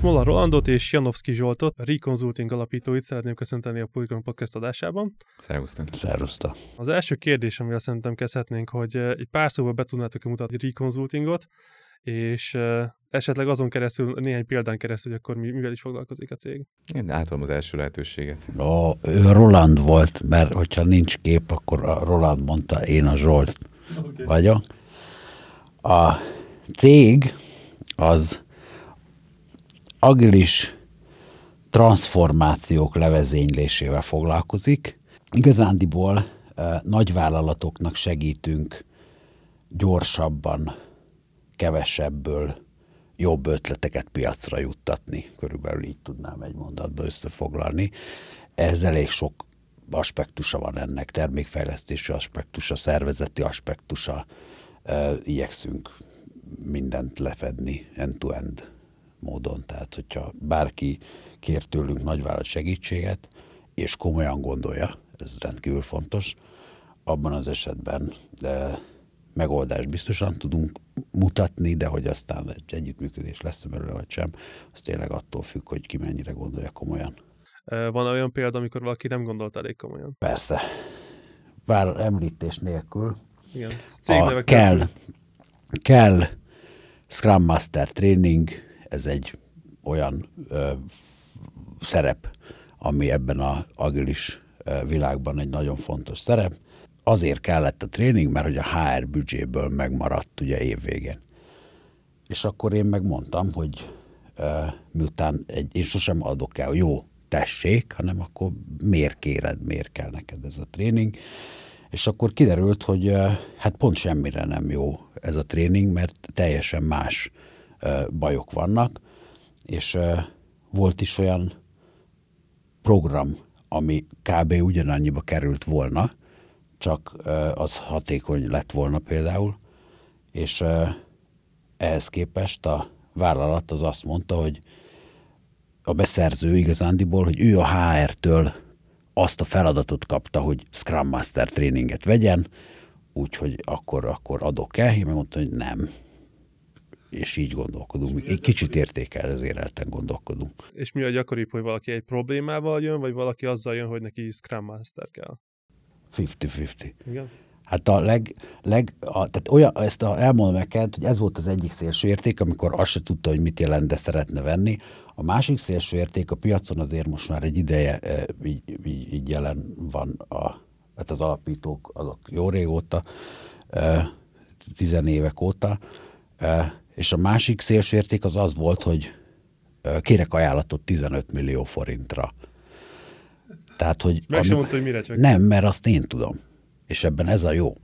Smola Rolandot és Janowski Zsoltot, a Reconsulting alapítóit szeretném köszönteni a Polygon Podcast adásában. Szervusztok. Szervusztok. Az első kérdés, amivel szerintem kezdhetnénk, hogy eh, egy pár szóval be tudnátok mutatni Reconsultingot, és uh, esetleg azon keresztül, néhány példán keresztül, hogy akkor mi, mivel is foglalkozik a cég. Én átadom az első lehetőséget. Ó, ő Roland volt, mert hogyha nincs kép, akkor a Roland mondta, én a Zsolt okay. vagyok. A cég az agilis transformációk levezénylésével foglalkozik. Igazándiból nagyvállalatoknak segítünk gyorsabban, kevesebből jobb ötleteket piacra juttatni. Körülbelül így tudnám egy mondatba összefoglalni. Ez elég sok aspektusa van ennek, termékfejlesztési aspektusa, szervezeti aspektusa. Igyekszünk mindent lefedni end-to-end módon. Tehát, hogyha bárki kér tőlünk nagyvállalat segítséget, és komolyan gondolja, ez rendkívül fontos, abban az esetben de megoldást biztosan tudunk mutatni, de hogy aztán egy együttműködés lesz belőle, vagy sem, az tényleg attól függ, hogy ki mennyire gondolja komolyan. Van olyan példa, amikor valaki nem gondolt elég komolyan? Persze. Vár említés nélkül. Igen. A kell, kell Scrum Master Training, ez egy olyan ö, szerep, ami ebben a agilis világban egy nagyon fontos szerep. Azért kellett a tréning, mert hogy a HR büdzséből megmaradt ugye évvégén. És akkor én megmondtam, hogy ö, miután egy, én sosem adok el, jó, tessék, hanem akkor miért kéred, miért kell neked ez a tréning. És akkor kiderült, hogy hát pont semmire nem jó ez a tréning, mert teljesen más bajok vannak, és volt is olyan program, ami kb. ugyanannyiba került volna, csak az hatékony lett volna például, és ehhez képest a vállalat az azt mondta, hogy a beszerző igazándiból, hogy ő a HR-től azt a feladatot kapta, hogy Scrum Master tréninget vegyen, úgyhogy akkor, akkor adok-e? Én megmondtam, hogy nem. És így gondolkodunk. Egy kicsit értékelezérelten gondolkodunk. És mi a gyakoribb, hogy valaki egy problémával jön, vagy valaki azzal jön, hogy neki Scrum Master kell? 50-50. Igen. Hát a leg, leg a, tehát olyan, ezt a, elmondom neked, hogy ez volt az egyik szélső érték, amikor azt se tudta, hogy mit jelent, de szeretne venni. A másik szélső érték a piacon azért most már egy ideje e, így, így, így jelen van, a, hát az alapítók azok jó régóta, e, tizenévek óta, e, és a másik szélső érték az az volt, hogy kérek ajánlatot 15 millió forintra. Tehát, hogy... Meg sem mondta, hogy mire csak. Nem, mert azt én tudom. És ebben ez a jó,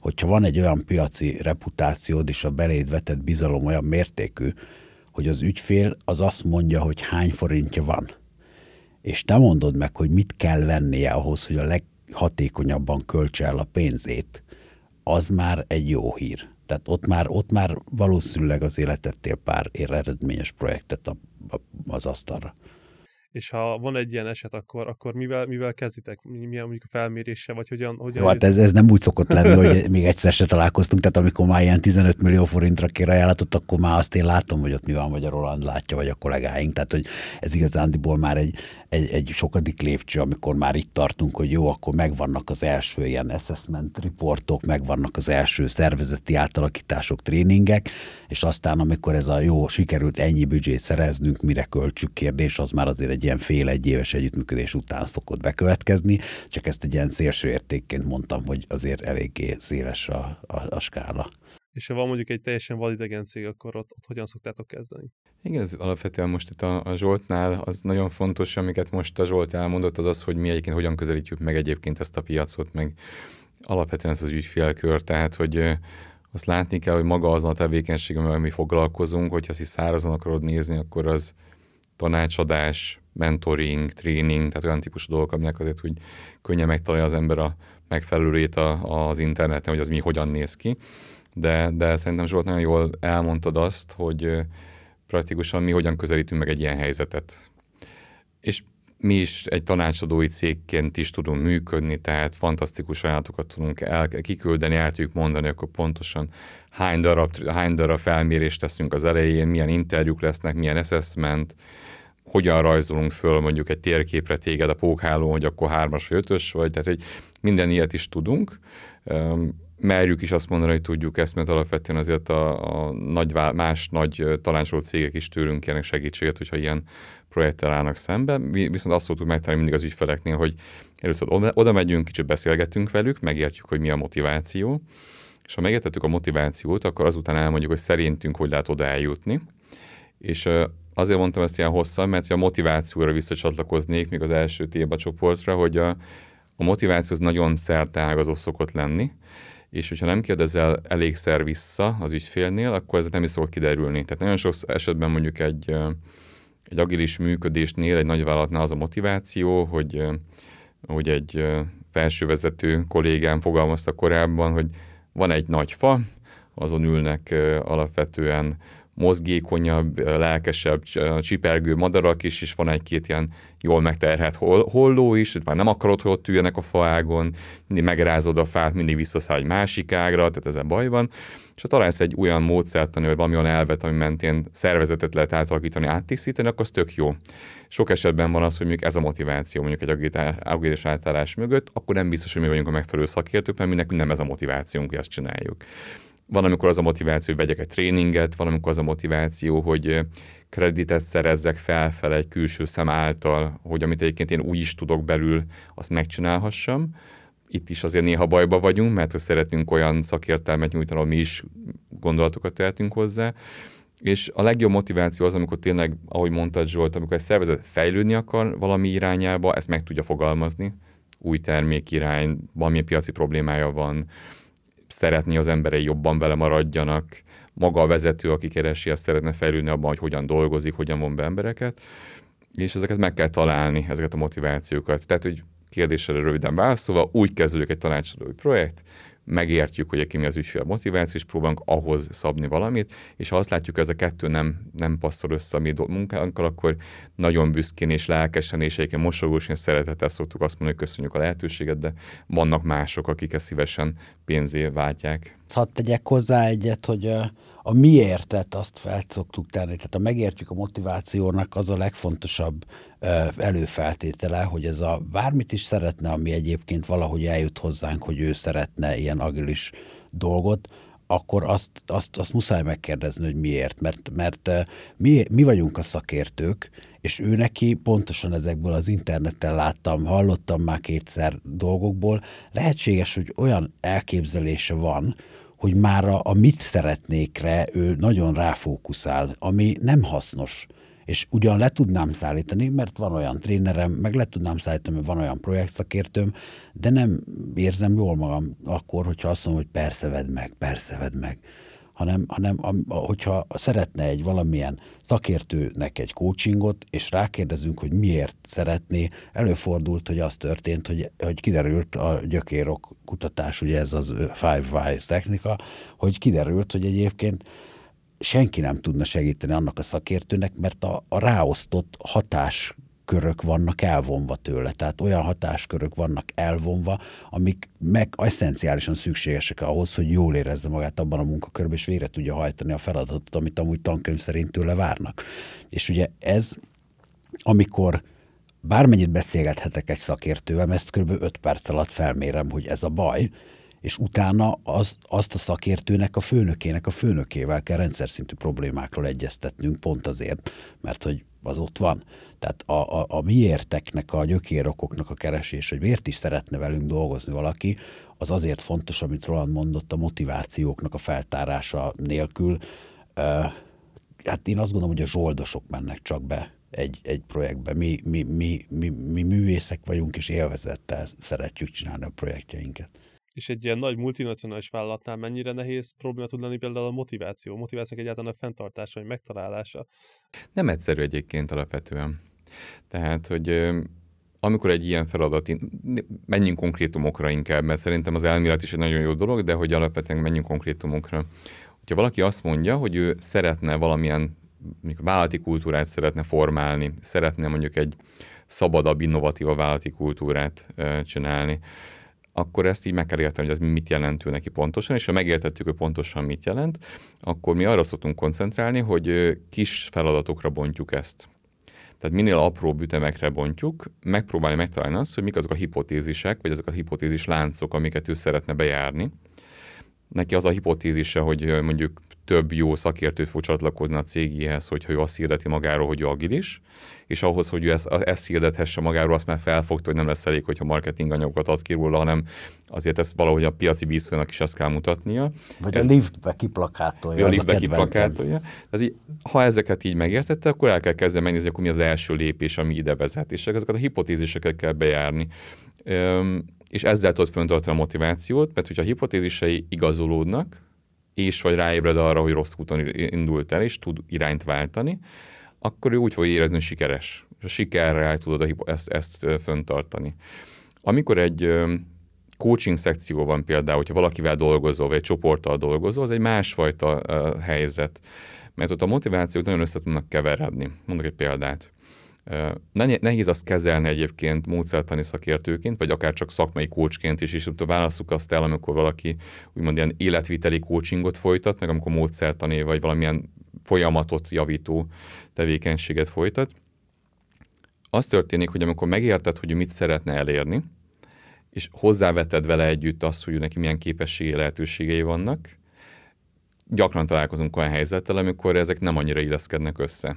hogyha van egy olyan piaci reputációd, és a beléd vetett bizalom olyan mértékű, hogy az ügyfél az azt mondja, hogy hány forintja van. És te mondod meg, hogy mit kell vennie ahhoz, hogy a leghatékonyabban költse el a pénzét, az már egy jó hír. Tehát ott már, ott már valószínűleg az életettél pár eredményes projektet a, az asztalra és ha van egy ilyen eset, akkor, akkor mivel, mivel kezditek? Milyen mondjuk a felmérése, vagy hogyan? hogyan Jó, hát ez, ez nem úgy szokott lenni, hogy még egyszer se találkoztunk, tehát amikor már ilyen 15 millió forintra kér ajánlatot, akkor már azt én látom, hogy ott mi van, vagy a Roland látja, vagy a kollégáink, tehát hogy ez igazándiból már egy, egy, egy sokadik lépcső, amikor már itt tartunk, hogy jó, akkor megvannak az első ilyen assessment reportok, megvannak az első szervezeti átalakítások, tréningek, és aztán amikor ez a jó, sikerült ennyi büdzsét szereznünk, mire költsük kérdés, az már azért egy ilyen fél-egy éves együttműködés után szokott bekövetkezni, csak ezt egy ilyen szélső értékként mondtam, hogy azért eléggé széles a, a, a skála. És ha van mondjuk egy teljesen validegen cég, akkor ott, ott hogyan szoktátok kezdeni? Igen, ez alapvetően most itt a, a Zsoltnál az nagyon fontos, amiket most a Zsolt elmondott, az az, hogy mi egyébként hogyan közelítjük meg egyébként ezt a piacot, meg alapvetően ez az ügyfélkör, tehát hogy azt látni kell, hogy maga az a tevékenység, amivel mi foglalkozunk, hogyha azt szárazon akarod nézni, akkor az tanácsadás, mentoring, tréning, tehát olyan típusú dolgok, aminek azért hogy könnyen megtalálja az ember a megfelelőjét az interneten, hogy az mi hogyan néz ki. De, de szerintem Zsolt nagyon jól elmondtad azt, hogy praktikusan mi hogyan közelítünk meg egy ilyen helyzetet. És mi is egy tanácsadói cégként is tudunk működni, tehát fantasztikus ajánlatokat tudunk el, kiküldeni, el tudjuk mondani, akkor pontosan hány darab, hány darab felmérést teszünk az elején, milyen interjúk lesznek, milyen assessment, hogyan rajzolunk föl mondjuk egy térképre téged a pókhálón, hogy akkor hármas vagy ötös vagy, tehát hogy minden ilyet is tudunk. Merjük is azt mondani, hogy tudjuk ezt, mert alapvetően azért a, a nagy, más nagy tanácsoló cégek is tőlünk kérnek segítséget, hogyha ilyen projekttel állnak szembe. Viszont azt szoktuk megtenni mindig az ügyfeleknél, hogy először oda megyünk, kicsit beszélgetünk velük, megértjük, hogy mi a motiváció, és ha megértettük a motivációt, akkor azután elmondjuk, hogy szerintünk hogy lehet oda eljutni. És azért mondtam ezt ilyen hosszan, mert a motivációra visszacsatlakoznék még az első téba csoportra, hogy a, a motiváció az nagyon szerteágazó szokott lenni, és hogyha nem kérdezel elégszer vissza az ügyfélnél, akkor ez nem is szokott kiderülni. Tehát nagyon sok esetben mondjuk egy, egy agilis működésnél, egy nagyvállalatnál az a motiváció, hogy, hogy egy felsővezető kollégám fogalmazta korábban, hogy van egy nagy fa, azon ülnek alapvetően mozgékonyabb, lelkesebb, csipergő madarak is, és van egy-két ilyen jól megterhelt holló is, már nem akarod, hogy ott üljenek a faágon, mindig megrázod a fát, mindig visszaszáll egy másik ágra, tehát ezen baj van. És ha találsz egy olyan módszert, vagy valami olyan elvet, ami mentén szervezetet lehet átalakítani, áttisztítani, akkor az tök jó. Sok esetben van az, hogy mondjuk ez a motiváció mondjuk egy agilis átállás mögött, akkor nem biztos, hogy mi vagyunk a megfelelő szakértők, mert mi nekünk nem ez a motivációnk, hogy ezt csináljuk. Van, amikor az a motiváció, hogy vegyek egy tréninget, van, amikor az a motiváció, hogy kreditet szerezzek felfele egy külső szem által, hogy amit egyébként én úgy is tudok belül, azt megcsinálhassam. Itt is azért néha bajba vagyunk, mert hogy szeretünk olyan szakértelmet nyújtani, ahol mi is gondolatokat tehetünk hozzá. És a legjobb motiváció az, amikor tényleg, ahogy mondtad Zsolt, amikor egy szervezet fejlődni akar valami irányába, ezt meg tudja fogalmazni, új termék irány, valamilyen piaci problémája van, szeretni az emberei jobban vele maradjanak, maga a vezető, aki keresi, azt szeretne fejlődni abban, hogy hogyan dolgozik, hogyan von be embereket, és ezeket meg kell találni, ezeket a motivációkat. Tehát, hogy kérdésre röviden válaszolva, úgy kezdődik egy tanácsadói projekt, megértjük, hogy ki mi az ügyfél motiváció, és próbálunk ahhoz szabni valamit, és ha azt látjuk, hogy ez a kettő nem, nem passzol össze a mi munkánkkal, akkor nagyon büszkén és lelkesen és egyébként mosolygós és szeretettel szoktuk azt mondani, hogy köszönjük a lehetőséget, de vannak mások, akik ezt szívesen pénzé váltják. Hadd tegyek hozzá egyet, hogy a miértet azt fel szoktuk tenni. Tehát a megértjük a motivációnak az a legfontosabb előfeltétele, hogy ez a bármit is szeretne, ami egyébként valahogy eljut hozzánk, hogy ő szeretne ilyen agilis dolgot, akkor azt, azt, azt muszáj megkérdezni, hogy miért. Mert, mert mi, mi vagyunk a szakértők, és ő neki pontosan ezekből az interneten láttam, hallottam már kétszer dolgokból, lehetséges, hogy olyan elképzelése van, hogy már a, a mit szeretnékre ő nagyon ráfókuszál, ami nem hasznos. És ugyan le tudnám szállítani, mert van olyan trénerem, meg le tudnám szállítani, mert van olyan projektszakértőm, de nem érzem jól magam akkor, hogyha azt mondom, hogy persze vedd meg, persze vedd meg hanem, hanem a, hogyha szeretne egy valamilyen szakértőnek egy coachingot, és rákérdezünk, hogy miért szeretné, előfordult, hogy az történt, hogy, hogy kiderült a gyökérok kutatás, ugye ez az Five Whys technika, hogy kiderült, hogy egyébként senki nem tudna segíteni annak a szakértőnek, mert a, a ráosztott hatás körök vannak elvonva tőle, tehát olyan hatáskörök vannak elvonva, amik meg eszenciálisan szükségesek ahhoz, hogy jól érezze magát abban a munkakörben, és végre tudja hajtani a feladatot, amit amúgy tankönyv szerint tőle várnak. És ugye ez, amikor bármennyit beszélgethetek egy szakértővel, ezt kb. 5 perc alatt felmérem, hogy ez a baj, és utána az, azt a szakértőnek, a főnökének, a főnökével kell rendszer szintű problémákról egyeztetnünk, pont azért, mert hogy az ott van. Tehát a, a, a miérteknek, a gyökérokoknak a keresés, hogy miért is szeretne velünk dolgozni valaki, az azért fontos, amit Roland mondott, a motivációknak a feltárása nélkül. Hát én azt gondolom, hogy a zsoldosok mennek csak be egy, egy projektbe. Mi, mi, mi, mi, mi művészek vagyunk, és élvezettel szeretjük csinálni a projektjeinket és egy ilyen nagy multinacionális vállalatnál mennyire nehéz probléma tud lenni például a motiváció, a motivációk egyáltalán a fenntartása, vagy megtalálása? Nem egyszerű egyébként alapvetően. Tehát, hogy amikor egy ilyen feladat, menjünk konkrétumokra inkább, mert szerintem az elmélet is egy nagyon jó dolog, de hogy alapvetően menjünk konkrétumokra. Hogyha valaki azt mondja, hogy ő szeretne valamilyen mondjuk vállalati kultúrát szeretne formálni, szeretne mondjuk egy szabadabb, innovatívabb vállalati kultúrát csinálni akkor ezt így meg kell érteni, hogy ez mit jelent ő neki pontosan, és ha megértettük, hogy pontosan mit jelent, akkor mi arra szoktunk koncentrálni, hogy kis feladatokra bontjuk ezt. Tehát minél apróbb ütemekre bontjuk, megpróbálni megtalálni azt, hogy mik azok a hipotézisek, vagy azok a hipotézis láncok, amiket ő szeretne bejárni. Neki az a hipotézise, hogy mondjuk több jó szakértő fog csatlakozni a cégéhez, hogyha ő azt hirdeti magáról, hogy ő agilis, és ahhoz, hogy ő ezt, ezt hirdethesse magáról, azt már felfogta, hogy nem lesz elég, hogyha marketing anyagokat ad ki róla, hanem azért ezt valahogy a piaci bízónak is azt kell mutatnia. Vagy ez, a liftbe kiplakátolja. A liftbe kiplakátolja. Tehát, ha ezeket így megértette, akkor el kell kezdeni megnézni, akkor mi az első lépés, ami ide vezet, és ezeket a hipotéziseket kell bejárni. Üm, és ezzel tudod föntartani a motivációt, mert hogyha a hipotézisei igazolódnak, és vagy ráébred arra, hogy rossz úton indult el, és tud irányt váltani, akkor ő úgy fog érezni, hogy sikeres. És a sikerrel tudod ezt, ezt föntartani. Amikor egy coaching szekció van például, hogyha valakivel dolgozol, vagy egy csoporttal dolgozol, az egy másfajta helyzet. Mert ott a motivációt nagyon össze tudnak keveredni. Mondok egy példát. Nehéz azt kezelni egyébként módszertani szakértőként, vagy akár csak szakmai coachként is, és utána válaszuk azt el, amikor valaki úgymond ilyen életviteli coachingot folytat, meg amikor módszertani, vagy valamilyen folyamatot javító tevékenységet folytat. Az történik, hogy amikor megérted, hogy mit szeretne elérni, és hozzáveted vele együtt azt, hogy neki milyen képességi lehetőségei vannak, gyakran találkozunk olyan helyzettel, amikor ezek nem annyira illeszkednek össze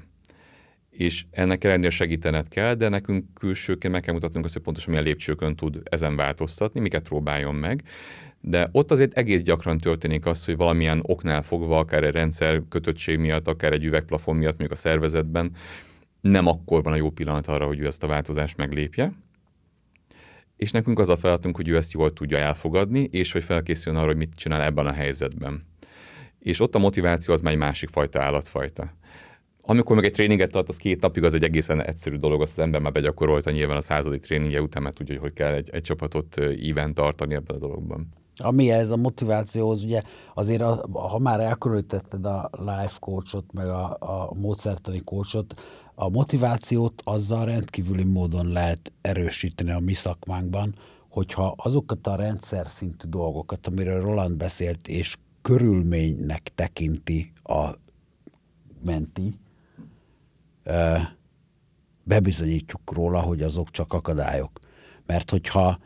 és ennek ellenére segítened kell, de nekünk külsőként meg kell mutatnunk azt, hogy pontosan milyen lépcsőkön tud ezen változtatni, miket próbáljon meg. De ott azért egész gyakran történik az, hogy valamilyen oknál fogva, akár egy rendszer kötöttség miatt, akár egy üvegplafon miatt, még a szervezetben, nem akkor van a jó pillanat arra, hogy ő ezt a változást meglépje. És nekünk az a feladatunk, hogy ő ezt jól tudja elfogadni, és hogy felkészüljön arra, hogy mit csinál ebben a helyzetben. És ott a motiváció az már egy másik fajta állatfajta. Amikor meg egy tréninget tart, az két napig az egy egészen egyszerű dolog, azt az ember már begyakorolta nyilván a századik tréningje után, mert tudja, hogy kell egy, egy csapatot even tartani ebben a dologban. Ami ez a motivációhoz, ugye azért, a, ha már elkülönítetted a life coachot, meg a, a módszertani coachot, a motivációt azzal rendkívüli módon lehet erősíteni a mi szakmánkban, hogyha azokat a rendszer szintű dolgokat, amiről Roland beszélt, és körülménynek tekinti a menti, bebizonyítjuk róla, hogy azok csak akadályok. Mert hogyha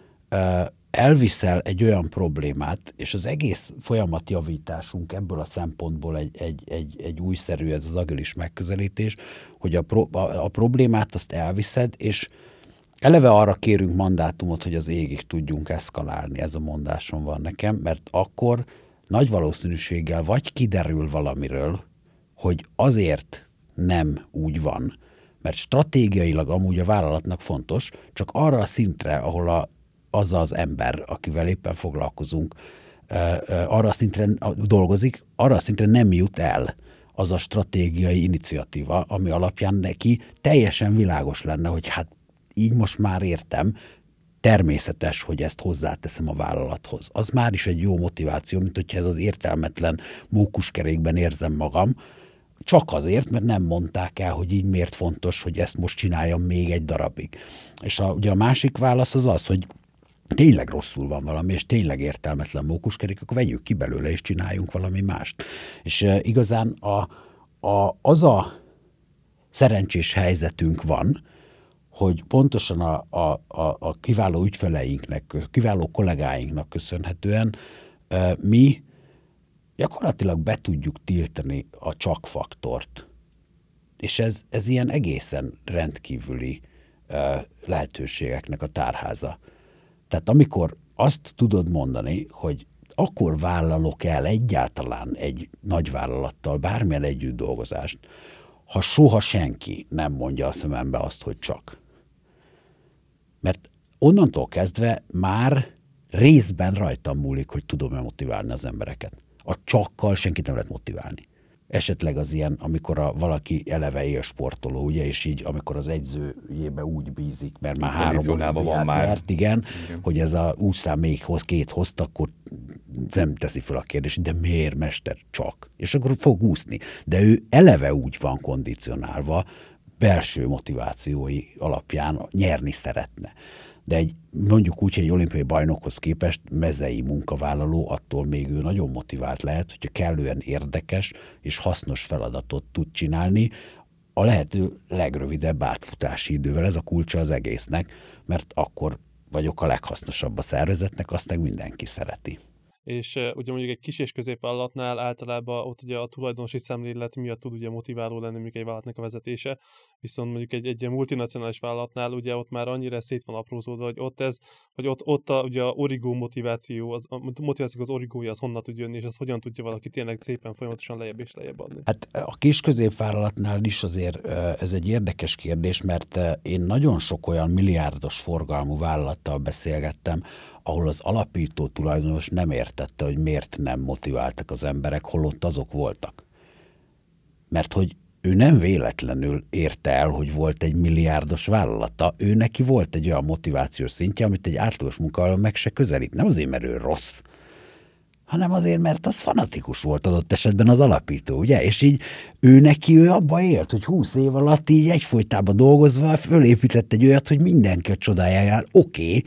elviszel egy olyan problémát, és az egész folyamatjavításunk ebből a szempontból egy, egy, egy, egy újszerű, ez az agilis megközelítés, hogy a, pro, a, a problémát azt elviszed, és eleve arra kérünk mandátumot, hogy az égig tudjunk eszkalálni, ez a mondásom van nekem, mert akkor nagy valószínűséggel vagy kiderül valamiről, hogy azért nem úgy van. Mert stratégiailag amúgy a vállalatnak fontos, csak arra a szintre, ahol a, az az ember, akivel éppen foglalkozunk, arra a szintre dolgozik, arra a szintre nem jut el az a stratégiai iniciatíva, ami alapján neki teljesen világos lenne, hogy hát így most már értem, természetes, hogy ezt hozzáteszem a vállalathoz. Az már is egy jó motiváció, mint hogyha ez az értelmetlen mókuskerékben érzem magam, csak azért, mert nem mondták el, hogy így miért fontos, hogy ezt most csináljam még egy darabig. És a, ugye a másik válasz az az, hogy tényleg rosszul van valami, és tényleg értelmetlen mókuskerék, akkor vegyük ki belőle, és csináljunk valami mást. És e, igazán a, a, az a szerencsés helyzetünk van, hogy pontosan a, a, a, a kiváló ügyfeleinknek, kiváló kollégáinknak köszönhetően e, mi gyakorlatilag be tudjuk tiltani a csak faktort. És ez, ez ilyen egészen rendkívüli uh, lehetőségeknek a tárháza. Tehát amikor azt tudod mondani, hogy akkor vállalok el egyáltalán egy nagyvállalattal bármilyen együtt dolgozást, ha soha senki nem mondja a szemembe azt, hogy csak. Mert onnantól kezdve már részben rajtam múlik, hogy tudom-e motiválni az embereket a csakkal senkit nem lehet motiválni. Esetleg az ilyen, amikor a, valaki eleve él sportoló, ugye, és így, amikor az egyzőjébe úgy bízik, mert már három van már. Mert igen, igen, hogy ez a úszám még hoz, két hozt, akkor nem teszi fel a kérdést, de miért, mester, csak? És akkor fog úszni. De ő eleve úgy van kondicionálva, belső motivációi alapján nyerni szeretne. De egy, mondjuk úgy, hogy egy olimpiai bajnokhoz képest mezei munkavállaló attól még ő nagyon motivált lehet, hogyha kellően érdekes és hasznos feladatot tud csinálni, a lehető legrövidebb átfutási idővel. Ez a kulcsa az egésznek, mert akkor vagyok a leghasznosabb a szervezetnek, azt meg mindenki szereti és ugye mondjuk egy kis és középvállalatnál általában ott ugye a tulajdonosi szemlélet miatt tud ugye motiváló lenni mondjuk egy vállalatnak a vezetése, viszont mondjuk egy, egy multinacionális vállalatnál ugye ott már annyira szét van aprózódva, hogy ott ez, hogy ott, ott a, ugye a origó motiváció, az, a motiváció az origója az honnan tud jönni, és az hogyan tudja valaki tényleg szépen folyamatosan lejjebb és lejjebb adni. Hát a kis középvállalatnál is azért ez egy érdekes kérdés, mert én nagyon sok olyan milliárdos forgalmú vállalattal beszélgettem, ahol az alapító tulajdonos nem értette, hogy miért nem motiváltak az emberek, holott azok voltak. Mert hogy ő nem véletlenül érte el, hogy volt egy milliárdos vállalata, ő neki volt egy olyan motivációs szintje, amit egy átlagos munkavállaló meg se közelít. Nem azért, mert ő rossz, hanem azért, mert az fanatikus volt adott esetben az alapító, ugye? És így ő neki, ő abba élt, hogy húsz év alatt így egyfolytában dolgozva fölépített egy olyat, hogy mindenki a csodájára, oké, okay,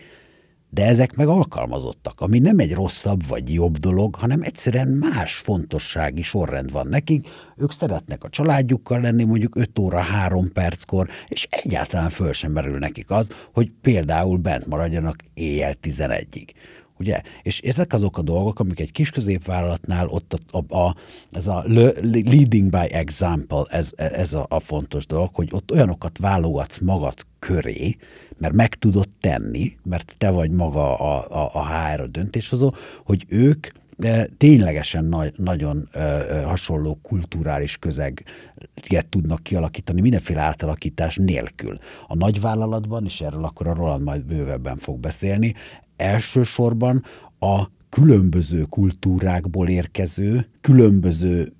de ezek meg alkalmazottak, ami nem egy rosszabb vagy jobb dolog, hanem egyszerűen más fontossági sorrend van nekik. Ők szeretnek a családjukkal lenni mondjuk 5 óra 3 perckor, és egyáltalán föl sem merül nekik az, hogy például bent maradjanak éjjel 11-ig. Ugye? És ezek azok a dolgok, amik egy kis középvállalatnál ott a, a, a, ez a leading by example, ez, ez a, a fontos dolog, hogy ott olyanokat válogatsz magad köré, mert meg tudod tenni, mert te vagy maga a, a, a HR döntéshozó, hogy ők de ténylegesen nagy, nagyon ö, ö, hasonló kulturális közeget tudnak kialakítani mindenféle átalakítás nélkül. A nagyvállalatban, és erről akkor a Roland majd bővebben fog beszélni, elsősorban a különböző kultúrákból érkező, különböző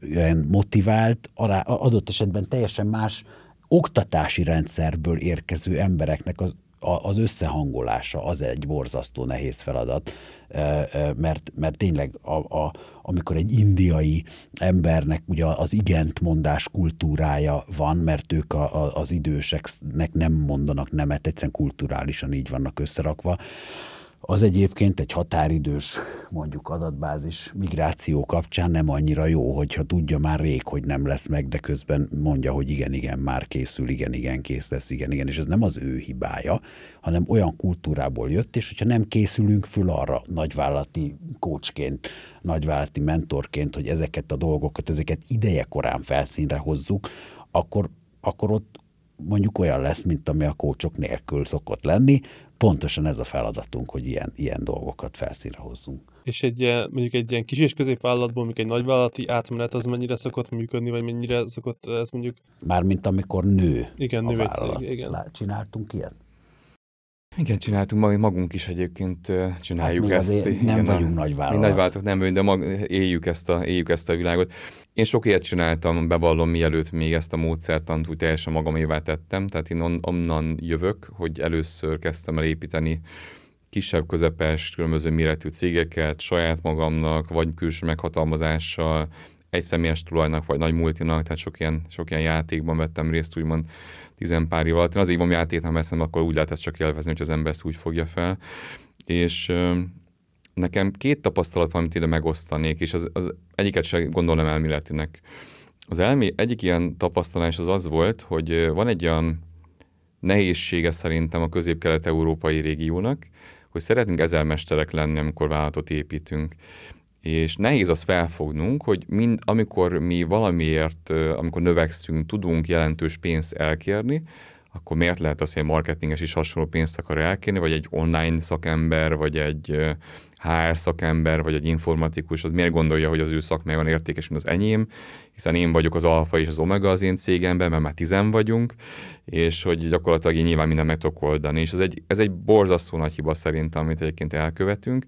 motivált, adott esetben teljesen más oktatási rendszerből érkező embereknek az az összehangolása az egy borzasztó nehéz feladat, mert, mert tényleg a, a, amikor egy indiai embernek ugye az igent mondás kultúrája van, mert ők a, a, az időseknek nem mondanak nemet, egyszerűen kulturálisan így vannak összerakva, az egyébként egy határidős mondjuk adatbázis migráció kapcsán nem annyira jó, hogyha tudja már rég, hogy nem lesz meg, de közben mondja, hogy igen, igen, már készül, igen, igen, kész lesz, igen, igen, és ez nem az ő hibája, hanem olyan kultúrából jött, és hogyha nem készülünk föl arra nagyvállalati kócsként, nagyvállalati mentorként, hogy ezeket a dolgokat, ezeket ideje korán felszínre hozzuk, akkor, akkor ott mondjuk olyan lesz, mint ami a kócsok nélkül szokott lenni, pontosan ez a feladatunk, hogy ilyen, ilyen dolgokat felszínre hozzunk. És egy, mondjuk egy ilyen kis és középvállalatból, mondjuk egy nagyvállalati átmenet, az mennyire szokott működni, vagy mennyire szokott ez mondjuk... Mármint amikor nő Igen, nő egy cég, igen. Csináltunk ilyet? Igen, csináltunk, magunk is egyébként csináljuk hát ezt. Nem igen, vagyunk nagyvállalatok. Mi nagyvállalatok nem, de mag, éljük, ezt a, éljük ezt a világot. Én sok ilyet csináltam, bevallom, mielőtt még ezt a módszertant úgy teljesen magamévá tettem, tehát én on, onnan jövök, hogy először kezdtem el építeni kisebb, közepes, különböző méretű cégeket saját magamnak, vagy külső meghatalmazással, egy személyes tulajnak, vagy nagy multinak, tehát sok ilyen, sok ilyen játékban vettem részt, úgymond tizenpár év alatt. Én azért játék, ha veszem, akkor úgy lehet ezt csak élvezni, hogy az ember ezt úgy fogja fel. És nekem két tapasztalat van, amit ide megosztanék, és az, az egyiket sem gondolom elméletinek. Az elmé, egyik ilyen tapasztalás az az volt, hogy van egy olyan nehézsége szerintem a közép-kelet-európai régiónak, hogy szeretnénk ezelmesterek lenni, amikor vállalatot építünk. És nehéz azt felfognunk, hogy mind, amikor mi valamiért, amikor növekszünk, tudunk jelentős pénzt elkérni, akkor miért lehet az, hogy egy marketinges is hasonló pénzt akar elkérni, vagy egy online szakember, vagy egy HR szakember, vagy egy informatikus, az miért gondolja, hogy az ő szakmája van értékes, mint az enyém, hiszen én vagyok az alfa és az omega az én cégemben, mert már tizen vagyunk, és hogy gyakorlatilag én nyilván minden meg tudok oldani. És ez egy, ez egy borzasztó nagy hiba szerintem, amit egyébként elkövetünk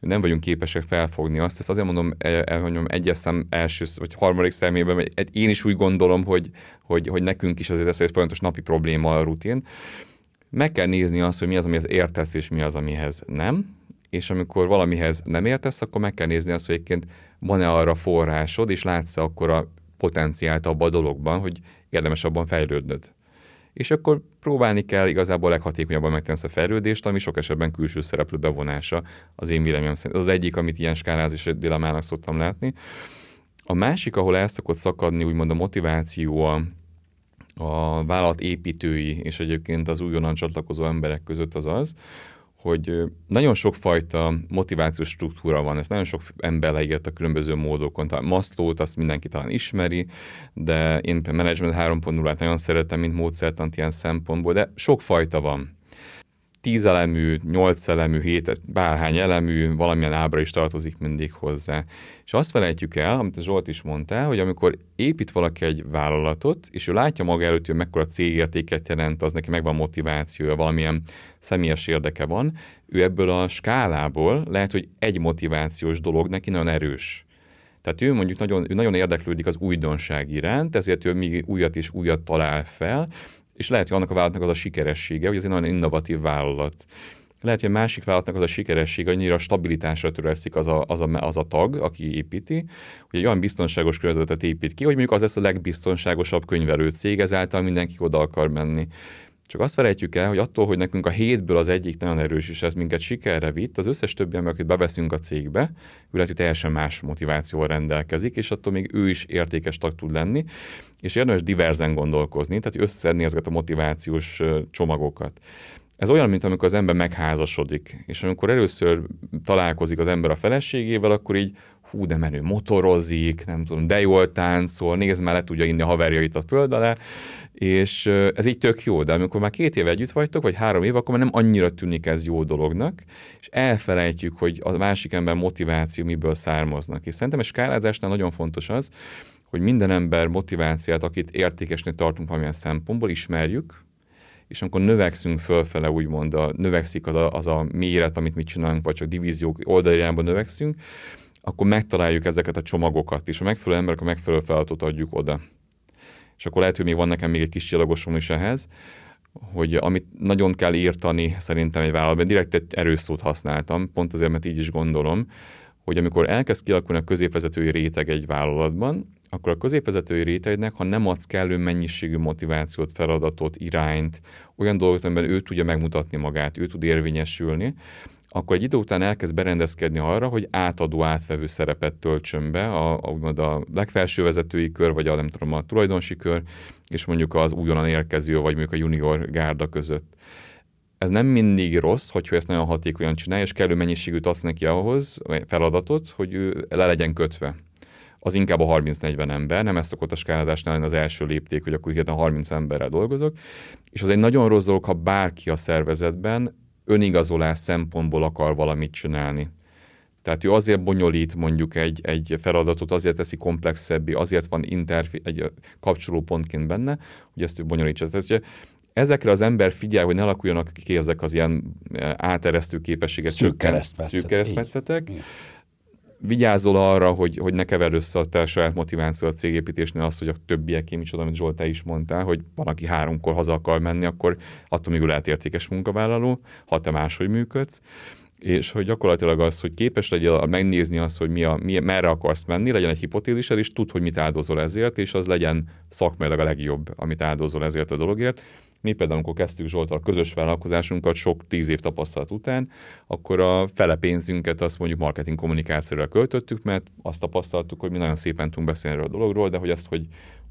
nem vagyunk képesek felfogni azt. Ezt azért mondom, el, el, mondom egyes szem első vagy harmadik szemében, hogy én is úgy gondolom, hogy, hogy, hogy nekünk is azért ez egy folyamatos napi probléma a rutin. Meg kell nézni azt, hogy mi az, amihez értesz, és mi az, amihez nem. És amikor valamihez nem értesz, akkor meg kell nézni azt, hogy egyébként van-e arra forrásod, és látsz akkor a potenciált abban a dologban, hogy érdemes abban fejlődnöd. És akkor próbálni kell igazából leghatékonyabban megtenni ezt a fejlődést, ami sok esetben külső szereplő bevonása az én véleményem szerint. Az, egyik, amit ilyen skálázis dilemának szoktam látni. A másik, ahol el szokott szakadni úgymond a motiváció a, a vállalat építői és egyébként az újonnan csatlakozó emberek között az az, hogy nagyon sokfajta motivációs struktúra van, ezt nagyon sok ember leírt a különböző módokon. Tehát Maslow-t azt mindenki talán ismeri, de én a Management 3.0-át nagyon szeretem, mint módszertant ilyen szempontból, de sok fajta van tíz elemű, nyolc elemű, hét, bárhány elemű, valamilyen ábra is tartozik mindig hozzá. És azt felejtjük el, amit a Zsolt is mondta, hogy amikor épít valaki egy vállalatot, és ő látja maga előtt, hogy mekkora cégértéket jelent, az neki megvan motivációja, valamilyen személyes érdeke van, ő ebből a skálából lehet, hogy egy motivációs dolog neki nagyon erős. Tehát ő mondjuk nagyon, ő nagyon érdeklődik az újdonság iránt, ezért ő még újat és újat talál fel, és lehet, hogy annak a vállalatnak az a sikeressége, hogy ez egy nagyon innovatív vállalat. Lehet, hogy a másik vállalatnak az a sikeressége, annyira stabilitásra törekszik az a, az, a, az a tag, aki építi, hogy egy olyan biztonságos környezetet épít ki, hogy mondjuk az lesz a legbiztonságosabb könyvelő cég, ezáltal mindenki oda akar menni. Csak azt felejtjük el, hogy attól, hogy nekünk a hétből az egyik nagyon erős, és ez minket sikerre vitt, az összes többi akit beveszünk a cégbe, ő lehet, teljesen más motivációval rendelkezik, és attól még ő is értékes tag tud lenni, és érdemes diverzen gondolkozni, tehát összeszedni ezeket a motivációs csomagokat. Ez olyan, mint amikor az ember megházasodik, és amikor először találkozik az ember a feleségével, akkor így hú, de menő motorozik, nem tudom, de jól táncol, nézd már le tudja inni a haverjait a föld alá, és ez így tök jó, de amikor már két év együtt vagytok, vagy három év, akkor már nem annyira tűnik ez jó dolognak, és elfelejtjük, hogy a másik ember motiváció miből származnak. És szerintem a skálázásnál nagyon fontos az, hogy minden ember motiváciát, akit értékesnek tartunk valamilyen szempontból, ismerjük, és amikor növekszünk fölfele, úgymond, a, növekszik az a, az a méret, amit mit csinálunk, vagy csak divíziók oldalirányba növekszünk, akkor megtaláljuk ezeket a csomagokat, és a megfelelő emberek a megfelelő feladatot adjuk oda. És akkor lehet, hogy még van nekem még egy kis csillagosom is ehhez, hogy amit nagyon kell írtani szerintem egy vállalatban, direkt egy erőszót használtam, pont azért, mert így is gondolom, hogy amikor elkezd kialakulni a középvezetői réteg egy vállalatban, akkor a középvezetői rétegnek, ha nem adsz kellő mennyiségű motivációt, feladatot, irányt, olyan dolgot, amiben ő tudja megmutatni magát, ő tud érvényesülni, akkor egy idő után elkezd berendezkedni arra, hogy átadó, átvevő szerepet töltsön be a, a, a legfelső vezetői kör, vagy a, nem tudom, a tulajdonosi kör, és mondjuk az újonnan érkező, vagy mondjuk a junior gárda között. Ez nem mindig rossz, hogyha ezt nagyon hatékonyan csinálja, és kellő mennyiségűt adsz neki ahhoz, feladatot, hogy ő le legyen kötve az inkább a 30-40 ember, nem ez szokott a skálázásnál az első lépték, hogy akkor hirtelen 30 emberrel dolgozok, és az egy nagyon rossz dolog, ha bárki a szervezetben önigazolás szempontból akar valamit csinálni. Tehát ő azért bonyolít mondjuk egy, egy feladatot, azért teszi komplexebbé, azért van interfi, egy kapcsolópontként benne, hogy ezt ő bonyolítsa. Tehát, hogy ezekre az ember figyel, hogy ne alakuljanak ki ezek az ilyen áteresztő képességet szűk keresztmetszetek. Szűk keresztmetszetek vigyázol arra, hogy, hogy ne keverd össze a te saját motiváció a cégépítésnél azt, hogy a többiek micsoda, amit Zsolt, te is mondtál, hogy van, aki háromkor haza akar menni, akkor attól még lehet értékes munkavállaló, ha te máshogy működsz és hogy gyakorlatilag az, hogy képes legyél megnézni azt, hogy mi a, mi, merre akarsz menni, legyen egy hipotézised, és tud, hogy mit áldozol ezért, és az legyen szakmailag a legjobb, amit áldozol ezért a dologért. Mi például, amikor kezdtük Zsoltal közös vállalkozásunkat sok tíz év tapasztalat után, akkor a fele pénzünket azt mondjuk marketing kommunikációra költöttük, mert azt tapasztaltuk, hogy mi nagyon szépen tudunk beszélni erről a dologról, de hogy azt, hogy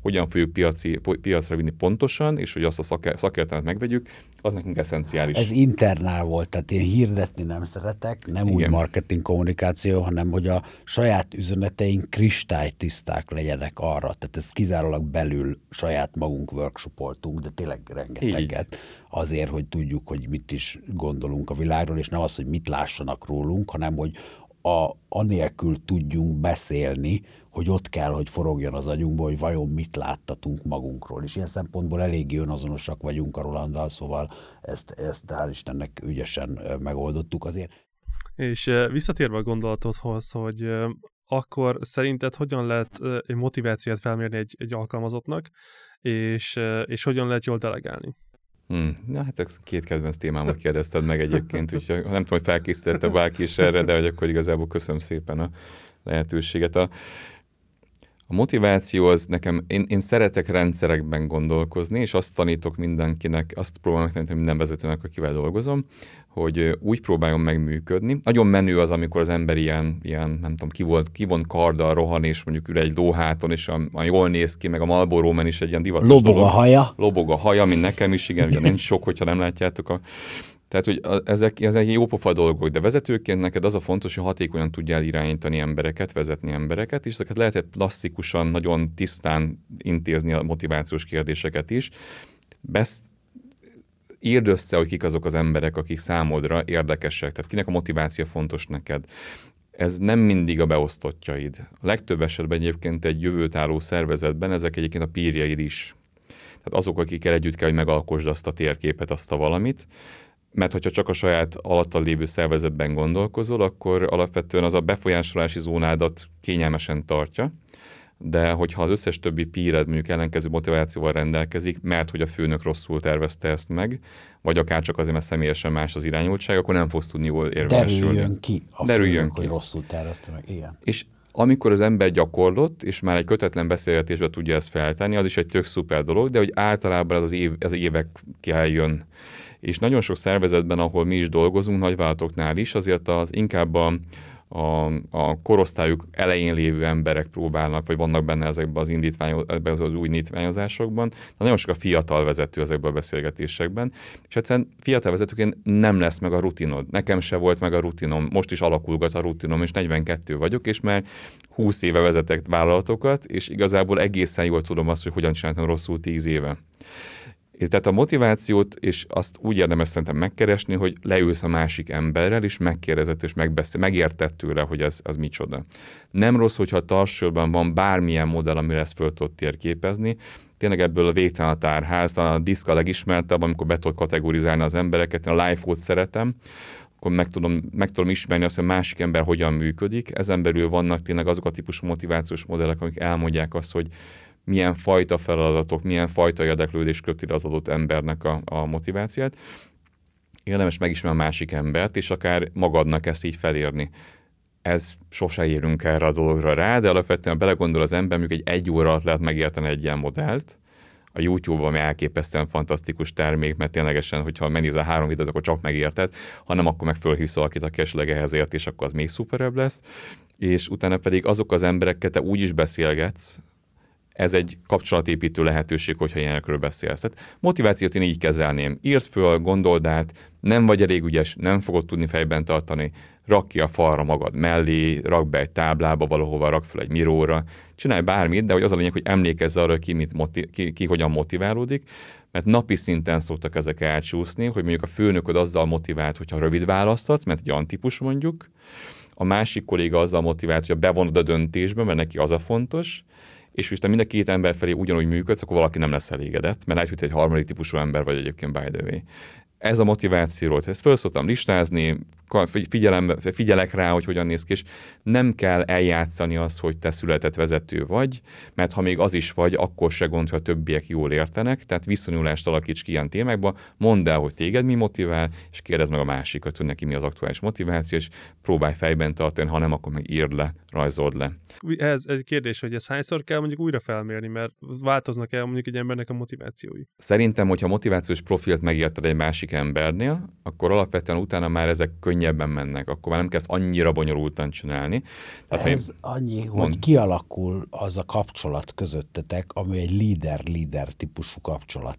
hogyan fogjuk piaci, piacra vinni pontosan, és hogy azt a szakértelmet megvegyük, az nekünk eszenciális. Ez internál volt, tehát én hirdetni nem szeretek, nem Igen. úgy marketing kommunikáció, hanem hogy a saját üzeneteink kristálytiszták legyenek arra. Tehát ez kizárólag belül saját magunk workshopoltunk, de tényleg rengeteget. Így. Azért, hogy tudjuk, hogy mit is gondolunk a világról, és nem az, hogy mit lássanak rólunk, hanem hogy a, anélkül tudjunk beszélni, hogy ott kell, hogy forogjon az agyunkba, hogy vajon mit láttatunk magunkról. És ilyen szempontból eléggé önazonosak vagyunk a Rolanddal, szóval ezt, ezt hál' Istennek ügyesen megoldottuk azért. És visszatérve a gondolatodhoz, hogy akkor szerinted hogyan lehet egy motivációt felmérni egy, egy alkalmazottnak, és, és hogyan lehet jól delegálni? Hmm. Na hát két kedvenc témámat kérdezted meg egyébként, úgyhogy nem tudom, hogy felkészítette bárki is erre, de hogy akkor igazából köszönöm szépen a lehetőséget. A, A motiváció az nekem, én, én szeretek rendszerekben gondolkozni, és azt tanítok mindenkinek, azt próbálom megtanítani minden vezetőnek, akivel dolgozom, hogy úgy próbáljon megműködni. Nagyon menő az, amikor az ember ilyen, ilyen nem tudom, ki, volt, ki von karddal rohan, és mondjuk ül egy lóháton, és a, a jól néz ki, meg a Marlboro Man is egy ilyen divatos Lobog dolog. a haja. Lobog a haja, mint nekem is, igen, ugye nincs sok, hogyha nem látjátok a tehát, hogy ezek, ezek jópofa dolgok, de vezetőként neked az a fontos, hogy hatékonyan tudjál irányítani embereket, vezetni embereket, és ezeket lehet plastikusan, nagyon tisztán intézni a motivációs kérdéseket is. Besz, írd össze, hogy kik azok az emberek, akik számodra érdekesek, tehát kinek a motiváció fontos neked. Ez nem mindig a beosztottjaid. A legtöbb esetben egyébként egy jövőt álló szervezetben ezek egyébként a pírjaid is. Tehát azok, akikkel együtt kell, hogy megalkosd azt a térképet, azt a valamit mert hogyha csak a saját alattal lévő szervezetben gondolkozol, akkor alapvetően az a befolyásolási zónádat kényelmesen tartja, de hogyha az összes többi píred mondjuk ellenkező motivációval rendelkezik, mert hogy a főnök rosszul tervezte ezt meg, vagy akár csak azért, mert személyesen más az irányultság, akkor nem fogsz tudni jól érvényesülni. Derüljön ki a Derüljön főnök, ki. hogy rosszul tervezte meg. Igen. És amikor az ember gyakorlott, és már egy kötetlen beszélgetésbe tudja ezt feltenni, az is egy tök szuper dolog, de hogy általában az, az, év, az évekkel jön és nagyon sok szervezetben, ahol mi is dolgozunk, nagyvállalatoknál is, azért az inkább a, a, a korosztályuk elején lévő emberek próbálnak, vagy vannak benne ezekben az, az, az új indítványozásokban, de nagyon sok a fiatal vezető ezekben a beszélgetésekben, és egyszerűen fiatal vezetőként nem lesz meg a rutinod. Nekem se volt meg a rutinom, most is alakulgat a rutinom, és 42 vagyok, és már 20 éve vezetek vállalatokat, és igazából egészen jól tudom azt, hogy hogyan csináltam rosszul 10 éve. Tehát a motivációt, és azt úgy érdemes szerintem megkeresni, hogy leülsz a másik emberrel, és megkérdezett, és megbeszél, megértett tőle, hogy ez, az micsoda. Nem rossz, hogyha a tartsőben van bármilyen modell, amire ezt föl tudod térképezni, tényleg ebből a végtelen a tárház, a diszk a legismertebb, amikor be tudod kategorizálni az embereket, én a life szeretem, akkor meg tudom, meg tudom ismerni azt, hogy a másik ember hogyan működik. Ezen belül vannak tényleg azok a típusú motivációs modellek, amik elmondják azt, hogy milyen fajta feladatok, milyen fajta érdeklődés köti az adott embernek a, a motivációt. Érdemes megismerni a másik embert, és akár magadnak ezt így felírni. Ez sose érünk erre a dologra rá, de alapvetően belegondol az ember, mondjuk egy egy óra alatt lehet megérteni egy ilyen modellt, a YouTube-on elképesztően fantasztikus termék, mert ténylegesen, hogyha megnézel három videót, akkor csak megérted, hanem akkor meg fölhívsz valakit, aki esetleg ehhez ért, és akkor az még szuperebb lesz. És utána pedig azok az emberekkel te úgy is beszélgetsz, ez egy kapcsolatépítő lehetőség, hogyha ilyenekről beszélsz. Tehát motivációt én így kezelném. Írd föl, gondold át, nem vagy elég ügyes, nem fogod tudni fejben tartani, rak ki a falra magad mellé, rak be egy táblába valahova, rak fel egy miróra, csinálj bármit, de hogy az a lényeg, hogy emlékezz arra, ki, mit motiv- ki, ki hogyan motiválódik, mert napi szinten szoktak ezek elcsúszni, hogy mondjuk a főnököd azzal motivált, hogyha rövid választatsz, mert egy antipus mondjuk, a másik kolléga azzal motivált, hogy bevonod a döntésbe, mert neki az a fontos, és utána mind a két ember felé ugyanúgy működsz, akkor valaki nem lesz elégedett, mert lehet, hogy egy harmadik típusú ember vagy egyébként by the way ez a motivációról. Ezt föl szoktam listázni, figyelem, figyelek rá, hogy hogyan néz ki, és nem kell eljátszani azt, hogy te született vezető vagy, mert ha még az is vagy, akkor se gond, ha a többiek jól értenek, tehát viszonyulást alakíts ki ilyen témákba, mondd el, hogy téged mi motivál, és kérdezd meg a másikat, hogy neki mi az aktuális motiváció, és próbálj fejben tartani, ha nem, akkor meg írd le, rajzold le. Ez egy kérdés, hogy ez hányszor kell mondjuk újra felmérni, mert változnak el mondjuk egy embernek a motivációi? Szerintem, hogyha motivációs profilt megírtad egy másik embernél, akkor alapvetően utána már ezek könnyebben mennek, akkor már nem kezd annyira bonyolultan csinálni. Tehát, Ez én... annyi, mond... hogy kialakul az a kapcsolat közöttetek, ami egy líder-líder típusú kapcsolat.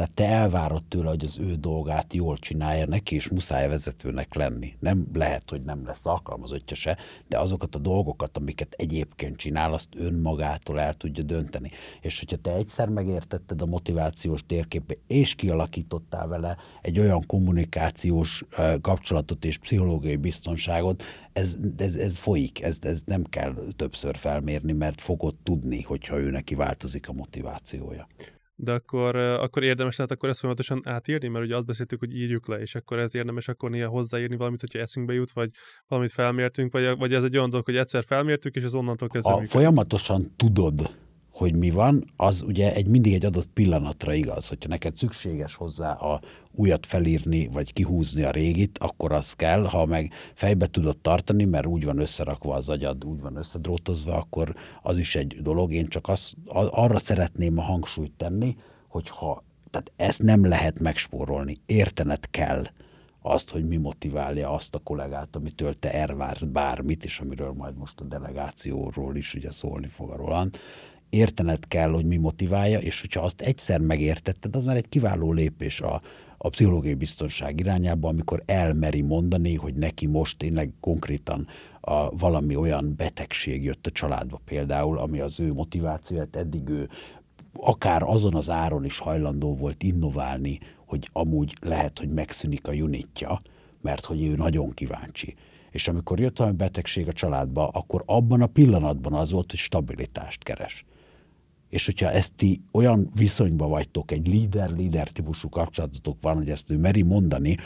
Tehát te elvárod tőle, hogy az ő dolgát jól csinálja, neki is muszáj vezetőnek lenni. Nem lehet, hogy nem lesz alkalmazottja se, de azokat a dolgokat, amiket egyébként csinál, azt önmagától el tudja dönteni. És hogyha te egyszer megértetted a motivációs térképet, és kialakítottál vele egy olyan kommunikációs kapcsolatot és pszichológiai biztonságot, ez, ez, ez folyik, ez, ez nem kell többször felmérni, mert fogod tudni, hogyha ő neki változik a motivációja de akkor, akkor érdemes lehet akkor ezt folyamatosan átírni, mert ugye azt beszéltük, hogy írjuk le, és akkor ez érdemes akkor néha hozzáírni valamit, hogyha eszünkbe jut, vagy valamit felmértünk, vagy, vagy ez egy olyan dolog, hogy egyszer felmértük, és ez onnantól kezdve. Ha folyamatosan tudod, hogy mi van, az ugye egy mindig egy adott pillanatra igaz. Hogyha neked szükséges hozzá a újat felírni, vagy kihúzni a régit, akkor az kell, ha meg fejbe tudod tartani, mert úgy van összerakva az agyad, úgy van összedrótozva, akkor az is egy dolog. Én csak az, arra szeretném a hangsúlyt tenni, hogyha tehát ezt nem lehet megspórolni, értened kell azt, hogy mi motiválja azt a kollégát, amitől te elvársz bármit, és amiről majd most a delegációról is ugye szólni fog a Roland, értened kell, hogy mi motiválja, és hogyha azt egyszer megértetted, az már egy kiváló lépés a, a pszichológiai biztonság irányába, amikor elmeri mondani, hogy neki most tényleg konkrétan a, valami olyan betegség jött a családba például, ami az ő motivációját eddig ő akár azon az áron is hajlandó volt innoválni, hogy amúgy lehet, hogy megszűnik a unitja, mert hogy ő nagyon kíváncsi. És amikor jött valami betegség a családba, akkor abban a pillanatban az volt, hogy stabilitást keres. És hogyha ezt ti olyan viszonyban vagytok, egy líder-líder típusú kapcsolatotok van, hogy ezt ő meri mondani,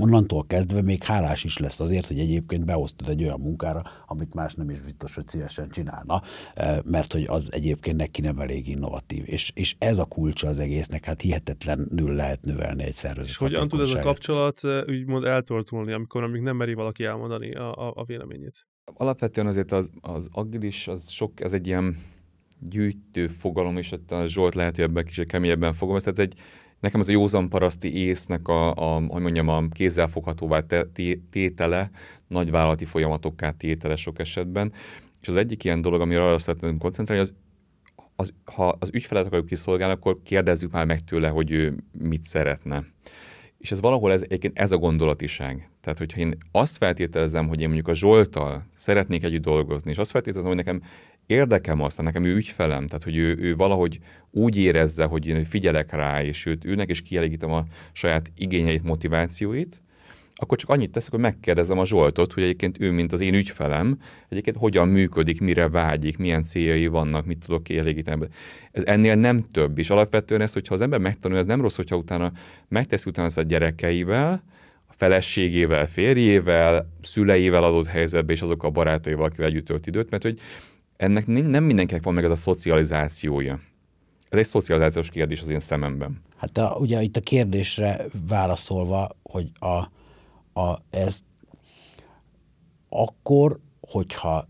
onnantól kezdve még hálás is lesz azért, hogy egyébként beosztod egy olyan munkára, amit más nem is biztos, hogy szívesen csinálna, eh, mert hogy az egyébként neki nem elég innovatív. És, és ez a kulcsa az egésznek, hát hihetetlenül lehet növelni egy szervezet. És hogyan tud ez a kapcsolat eh, úgymond eltorzulni, amikor amíg nem meri valaki elmondani a, a, a véleményét? Alapvetően azért az, az agilis, az sok, ez egy ilyen gyűjtő fogalom, és a Zsolt lehet, hogy ebben kicsit keményebben fogom. Tehát egy, nekem az a józan paraszti észnek a, a hogy mondjam, a kézzelfoghatóvá tétele, nagyvállalati folyamatokká tétele sok esetben. És az egyik ilyen dolog, amire arra szeretném koncentrálni, az, az, ha az ügyfelet akarjuk kiszolgálni, akkor kérdezzük már meg tőle, hogy ő mit szeretne. És ez valahol ez, egyébként ez a gondolatiság. Tehát, hogyha én azt feltételezem, hogy én mondjuk a Zsoltal szeretnék együtt dolgozni, és azt feltételezem, hogy nekem érdekem azt, nekem ő ügyfelem, tehát hogy ő, ő valahogy úgy érezze, hogy én figyelek rá, és őt, őnek is kielégítem a saját igényeit, motivációit, akkor csak annyit teszek, hogy megkérdezem a Zsoltot, hogy egyébként ő, mint az én ügyfelem, egyébként hogyan működik, mire vágyik, milyen céljai vannak, mit tudok kielégíteni. Ez ennél nem több, és alapvetően ez, hogyha az ember megtanulja, ez nem rossz, hogyha utána megteszi utána ezt a gyerekeivel, a feleségével, férjével, szüleivel adott helyzetben, és azok a barátaival, akivel együtt tölt időt, mert hogy ennek nem mindenkinek van meg ez a szocializációja. Ez egy szocializációs kérdés az én szememben. Hát a, ugye itt a kérdésre válaszolva, hogy a, a, ez akkor, hogyha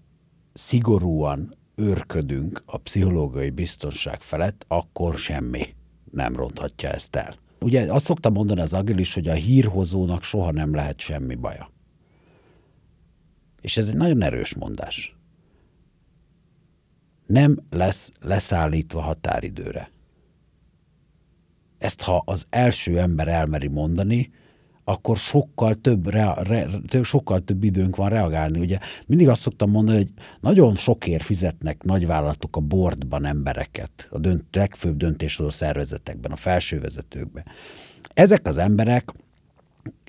szigorúan őrködünk a pszichológiai biztonság felett, akkor semmi nem ronthatja ezt el. Ugye azt szoktam mondani az agilis, hogy a hírhozónak soha nem lehet semmi baja. És ez egy nagyon erős mondás nem lesz leszállítva határidőre. Ezt ha az első ember elmeri mondani, akkor sokkal több, rea, re, sokkal több időnk van reagálni. Ugye mindig azt szoktam mondani, hogy nagyon sokért fizetnek nagyvállalatok a boardban embereket, a dönt, legfőbb döntéshozó szervezetekben, a felsővezetőkben. Ezek az emberek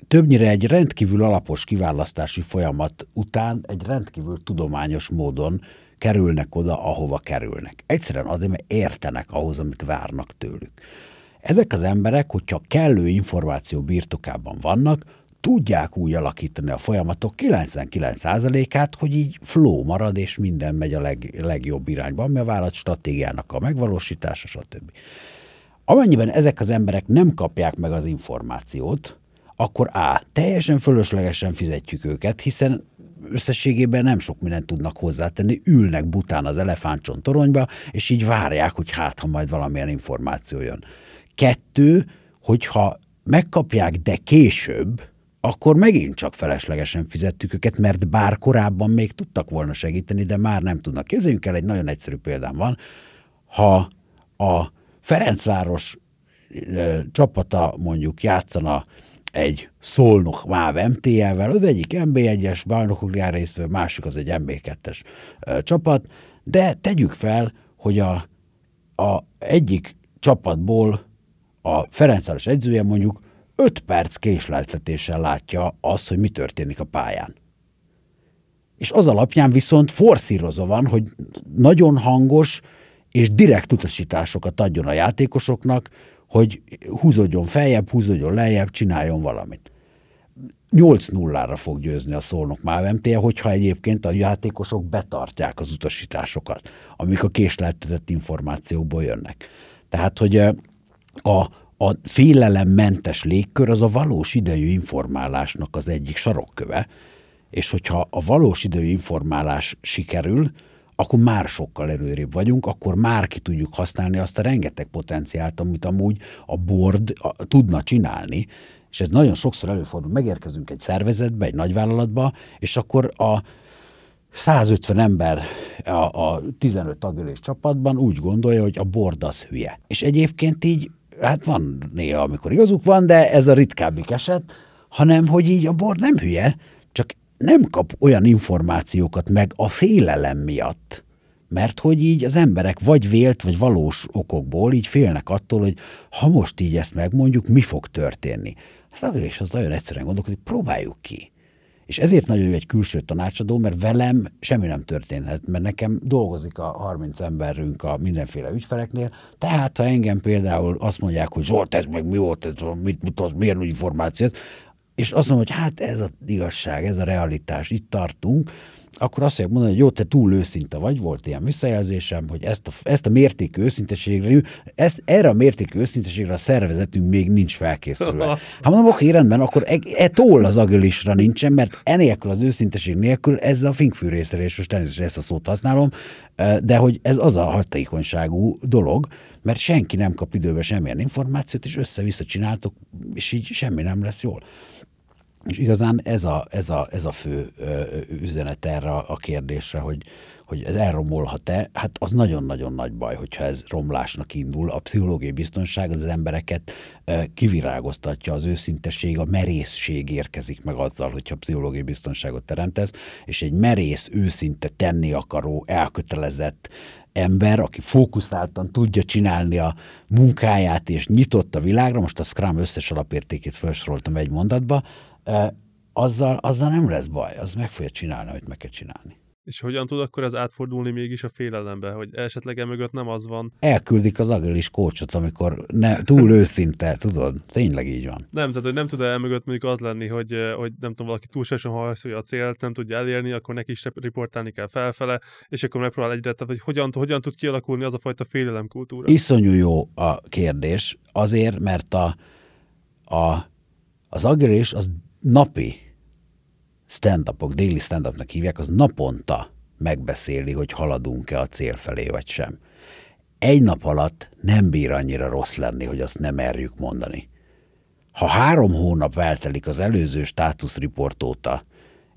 többnyire egy rendkívül alapos kiválasztási folyamat után egy rendkívül tudományos módon kerülnek oda, ahova kerülnek. Egyszerűen azért, mert értenek ahhoz, amit várnak tőlük. Ezek az emberek, hogyha kellő információ birtokában vannak, tudják úgy alakítani a folyamatok 99%-át, hogy így flow marad, és minden megy a leg, legjobb irányba, ami a vállalat stratégiának a megvalósítása, stb. Amennyiben ezek az emberek nem kapják meg az információt, akkor A. Teljesen fölöslegesen fizetjük őket, hiszen összességében nem sok mindent tudnak hozzátenni, ülnek bután az elefántcsont toronyba, és így várják, hogy hát, ha majd valamilyen információ jön. Kettő, hogyha megkapják, de később, akkor megint csak feleslegesen fizettük őket, mert bár korábban még tudtak volna segíteni, de már nem tudnak. Képzeljünk el, egy nagyon egyszerű példám van. Ha a Ferencváros csapata mondjuk játszana egy Szolnok MÁV MTL-vel, az egyik MB1-es bajnokok résztvő, másik az egy MB2-es csapat, de tegyük fel, hogy a, a egyik csapatból a Ferencváros edzője mondjuk 5 perc késleltetéssel látja azt, hogy mi történik a pályán. És az alapján viszont forszírozva van, hogy nagyon hangos és direkt utasításokat adjon a játékosoknak, hogy húzódjon feljebb, húzódjon lejjebb, csináljon valamit. 8-0-ra fog győzni a Szolnok Máv MT, hogyha egyébként a játékosok betartják az utasításokat, amik a késleltetett információkból jönnek. Tehát, hogy a, a félelemmentes légkör az a valós idejű informálásnak az egyik sarokköve, és hogyha a valós idejű informálás sikerül, akkor már sokkal előrébb vagyunk, akkor már ki tudjuk használni azt a rengeteg potenciált, amit amúgy a board tudna csinálni, és ez nagyon sokszor előfordul. Megérkezünk egy szervezetbe, egy nagyvállalatba, és akkor a 150 ember a, a 15 tagölés csapatban úgy gondolja, hogy a board az hülye. És egyébként így, hát van néha, amikor igazuk van, de ez a ritkábbik eset, hanem, hogy így a board nem hülye, nem kap olyan információkat meg a félelem miatt, mert hogy így az emberek vagy vélt, vagy valós okokból így félnek attól, hogy ha most így ezt megmondjuk, mi fog történni. Az agris az nagyon egyszerűen gondolkodik, próbáljuk ki. És ezért nagyon jó egy külső tanácsadó, mert velem semmi nem történhet, mert nekem dolgozik a 30 emberünk a mindenféle ügyfeleknél, tehát ha engem például azt mondják, hogy Zsolt, ez meg mi volt, ez, mit mutat, milyen információ ez, és azt mondom, hogy hát ez az igazság, ez a realitás, itt tartunk, akkor azt fogják mondani, hogy jó, te túl őszinte vagy, volt ilyen visszajelzésem, hogy ezt a, ezt a mértékű őszinteségre, ezt, erre a mértékű őszinteségre a szervezetünk még nincs felkészülve. Hát mondom, oké, rendben, akkor e, e toll az agilisra nincsen, mert enélkül az őszinteség nélkül ez a finkfűrészelés, most természetesen ezt a szót használom, de hogy ez az a hatékonyságú dolog, mert senki nem kap időbe semmilyen információt, és össze-vissza csináltok, és így semmi nem lesz jól. És igazán ez a, ez a, ez a fő üzenet erre a kérdésre, hogy, hogy ez elromolhat-e, hát az nagyon-nagyon nagy baj, hogyha ez romlásnak indul. A pszichológiai biztonság az, az embereket kivirágoztatja, az őszintesség, a merészség érkezik meg azzal, hogyha pszichológiai biztonságot teremtesz, és egy merész, őszinte, tenni akaró, elkötelezett, ember, aki fókuszáltan tudja csinálni a munkáját, és nyitott a világra, most a Scrum összes alapértékét felsoroltam egy mondatba, azzal, azzal nem lesz baj, az meg fogja csinálni, amit meg kell csinálni. És hogyan tud akkor ez átfordulni mégis a félelembe, hogy esetleg emögött nem az van? Elküldik az agilis kócsot, amikor ne, túl őszinte, tudod? Tényleg így van. Nem, tehát hogy nem tud emögött mondjuk az lenni, hogy, hogy nem tudom, valaki túlságosan hajszolja a célt, nem tudja elérni, akkor neki is riportálni kell felfele, és akkor megpróbál egyre, tehát hogy hogyan, hogyan tud kialakulni az a fajta félelemkultúra? Iszonyú jó a kérdés, azért, mert a, a, az agilis az napi stand-upok, déli stand-upnak hívják, az naponta megbeszéli, hogy haladunk-e a cél felé, vagy sem. Egy nap alatt nem bír annyira rossz lenni, hogy azt nem merjük mondani. Ha három hónap eltelik az előző státuszriport óta,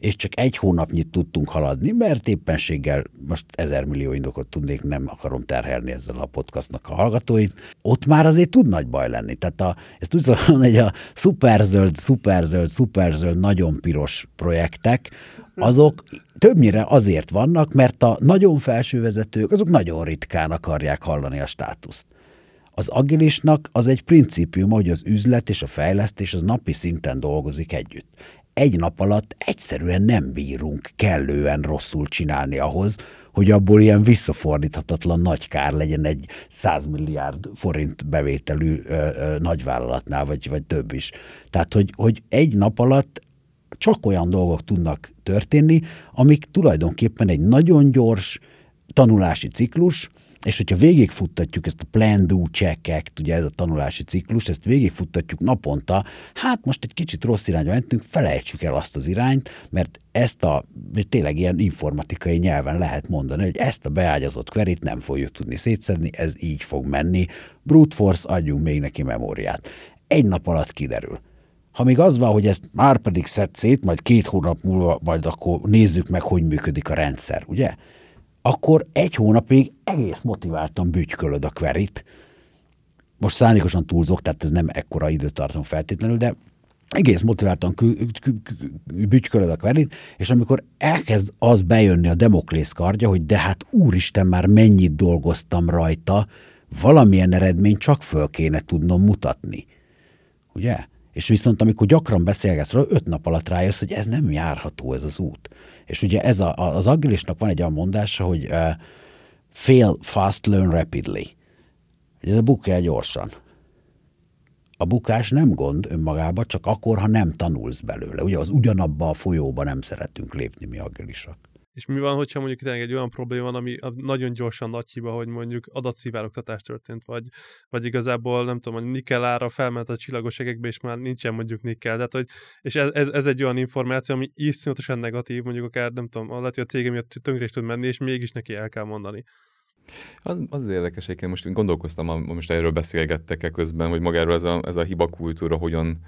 és csak egy hónapnyit tudtunk haladni, mert éppenséggel most ezer millió indokot tudnék, nem akarom terhelni ezzel a podcastnak a hallgatóit, ott már azért tud nagy baj lenni. Tehát a, ezt úgy mondani, hogy a szuperzöld, szuperzöld, szuperzöld, nagyon piros projektek, azok többnyire azért vannak, mert a nagyon felső vezetők, azok nagyon ritkán akarják hallani a státuszt. Az agilisnak az egy principium, hogy az üzlet és a fejlesztés az napi szinten dolgozik együtt egy nap alatt egyszerűen nem bírunk kellően rosszul csinálni ahhoz, hogy abból ilyen visszafordíthatatlan nagy kár legyen egy 100 milliárd forint bevételű ö, ö, nagyvállalatnál, vagy, vagy több is. Tehát, hogy, hogy egy nap alatt csak olyan dolgok tudnak történni, amik tulajdonképpen egy nagyon gyors tanulási ciklus, és hogyha végigfuttatjuk ezt a plan, do, check, act, ugye ez a tanulási ciklus, ezt végigfuttatjuk naponta, hát most egy kicsit rossz irányba mentünk, felejtsük el azt az irányt, mert ezt a, tényleg ilyen informatikai nyelven lehet mondani, hogy ezt a beágyazott queryt nem fogjuk tudni szétszedni, ez így fog menni, brute force, adjunk még neki memóriát. Egy nap alatt kiderül. Ha még az van, hogy ezt már pedig szed szét, majd két hónap múlva, majd akkor nézzük meg, hogy működik a rendszer, ugye? Akkor egy hónapig egész motiváltan bütykölöd a queryt. Most szándékosan túlzok, tehát ez nem ekkora időtartam feltétlenül, de egész motiváltan bütykölöd a queryt, és amikor elkezd az bejönni a demoklész kardja, hogy de hát úristen, már mennyit dolgoztam rajta, valamilyen eredményt csak föl kéne tudnom mutatni. Ugye? És viszont amikor gyakran beszélgetsz róla, öt nap alatt rájössz, hogy ez nem járható ez az út. És ugye ez a, az agilisnak van egy olyan mondása, hogy uh, fail fast, learn rapidly. Ugye ez a bukja gyorsan. a bukás nem gond önmagában, csak akkor, ha nem tanulsz belőle. Ugye az ugyanabba a folyóba nem szeretünk lépni mi agilisak. És mi van, hogyha mondjuk tényleg egy olyan probléma van, ami nagyon gyorsan nagy hiba, hogy mondjuk adatszivárogtatás történt, vagy, vagy igazából nem tudom, hogy nikkel ára felment a csillagos egekbe, és már nincsen mondjuk nikkel. Tehát, hogy, és ez, ez, egy olyan információ, ami iszonyatosan negatív, mondjuk akár nem tudom, lehet, hogy a cégem miatt tönkre is tud menni, és mégis neki el kell mondani. Az, az érdekes, hogy most gondolkoztam, most erről beszélgettek-e közben, hogy magáról ez a, ez a hibakultúra hogyan,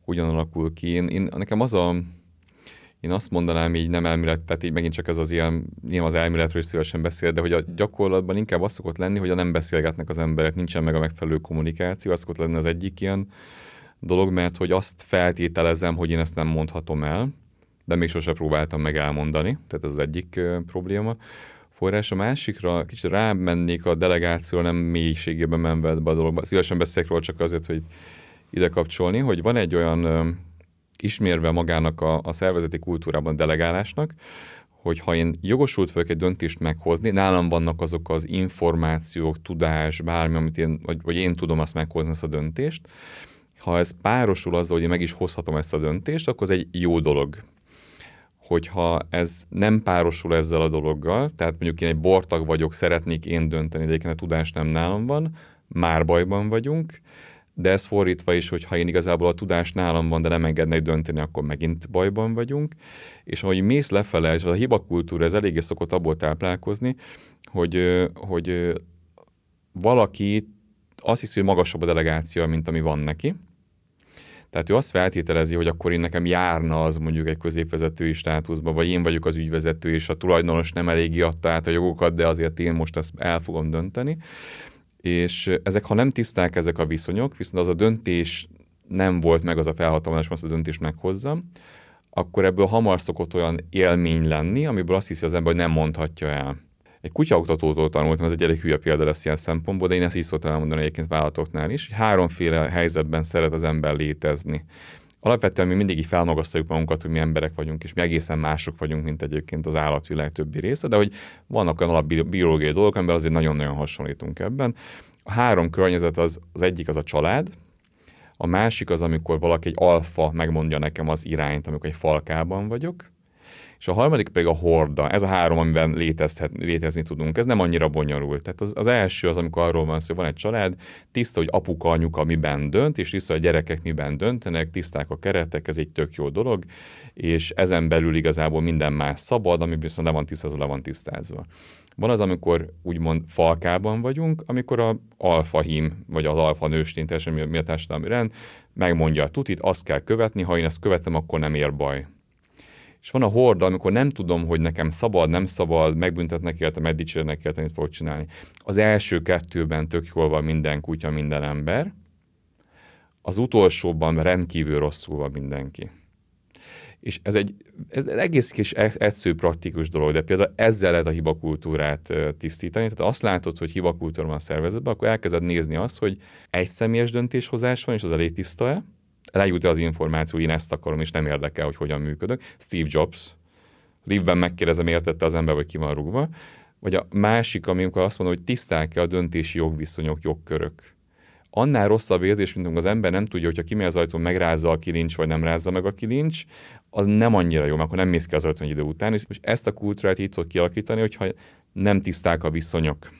hogyan alakul ki. Én, én, nekem az a, én azt mondanám így nem elmélet, tehát így megint csak ez az ilyen, nyilván az elméletről is szívesen beszél, de hogy a gyakorlatban inkább az szokott lenni, hogy a nem beszélgetnek az emberek, nincsen meg a megfelelő kommunikáció, az szokott lenni az egyik ilyen dolog, mert hogy azt feltételezem, hogy én ezt nem mondhatom el, de még sose próbáltam meg elmondani, tehát ez az egyik probléma forrás. A másikra kicsit rámennék a delegáció, nem mélységében menve be a dologba. Szívesen beszélek róla csak azért, hogy ide kapcsolni, hogy van egy olyan ismérve magának a, a szervezeti kultúrában delegálásnak, hogy ha én jogosult vagyok egy döntést meghozni, nálam vannak azok az információk, tudás, bármi, amit én, vagy, vagy én tudom azt meghozni, ezt a döntést, ha ez párosul azzal, hogy én meg is hozhatom ezt a döntést, akkor ez egy jó dolog. Hogyha ez nem párosul ezzel a dologgal, tehát mondjuk én egy bortag vagyok, szeretnék én dönteni, de egyébként a tudás nem nálam van, már bajban vagyunk, de ez fordítva is, hogy ha én igazából a tudás nálam van, de nem engednek dönteni, akkor megint bajban vagyunk. És ahogy mész lefele, és a hibakultúra, ez eléggé szokott abból táplálkozni, hogy, hogy valaki azt hiszi, hogy magasabb a delegáció, mint ami van neki. Tehát ő azt feltételezi, hogy akkor én nekem járna az mondjuk egy középvezetői státuszba, vagy én vagyok az ügyvezető, és a tulajdonos nem eléggé adta át a jogokat, de azért én most ezt el fogom dönteni és ezek, ha nem tiszták ezek a viszonyok, viszont az a döntés nem volt meg az a felhatalmazás, azt a döntést meghozzam, akkor ebből hamar szokott olyan élmény lenni, amiből azt hiszi az ember, hogy nem mondhatja el. Egy kutyaoktatótól tanultam, ez egy elég hülye példa lesz ilyen szempontból, de én ezt is szoktam elmondani egyébként vállalatoknál is, hogy háromféle helyzetben szeret az ember létezni. Alapvetően mi mindig így felmagasztaljuk magunkat, hogy mi emberek vagyunk, és mi egészen mások vagyunk, mint egyébként az állatvilág többi része, de hogy vannak olyan alapbiológiai dolgok, amiben azért nagyon-nagyon hasonlítunk ebben. A három környezet az, az egyik az a család, a másik az, amikor valaki egy alfa megmondja nekem az irányt, amikor egy falkában vagyok, és a harmadik pedig a horda. Ez a három, amiben létezhet, létezni tudunk. Ez nem annyira bonyolult. Tehát az, az első az, amikor arról van szó, hogy van egy család, tiszta, hogy apuka, anyuka miben dönt, és tiszta, hogy a gyerekek miben döntenek, tiszták a keretek, ez egy tök jó dolog, és ezen belül igazából minden más szabad, ami viszont le van tisztázva, le van tisztázva. Van az, amikor úgymond falkában vagyunk, amikor a alfa hím, vagy az alfa nőstény, teljesen mi a társadalmi rend, megmondja a tutit, azt kell követni, ha én ezt követem, akkor nem ér baj és van a horda, amikor nem tudom, hogy nekem szabad, nem szabad, megbüntetnek érte, megdicsérnek érte, mit fogok csinálni. Az első kettőben tök jól van minden kutya, minden ember, az utolsóban rendkívül rosszul van mindenki. És ez egy ez egész kis e-, egyszerű praktikus dolog, de például ezzel lehet a hibakultúrát tisztítani. Tehát azt látod, hogy hibakultúra van a szervezetben, akkor elkezded nézni azt, hogy egy személyes döntéshozás van, és az elég tiszta-e, lejut az információ, én ezt akarom, és nem érdekel, hogy hogyan működök. Steve Jobs, Live-ben megkérdezem, értette az ember, vagy ki van rúgva. Vagy a másik, amikor azt mondom, hogy tiszták-e a döntési jogviszonyok, jogkörök. Annál rosszabb érzés, mint amikor az ember nem tudja, hogyha kimegy az ajtón, megrázza a kilincs, vagy nem rázza meg a kilincs, az nem annyira jó, mert akkor nem mész ki az ajtón idő után. És ezt a kultúrát így tud kialakítani, hogyha nem tiszták a viszonyok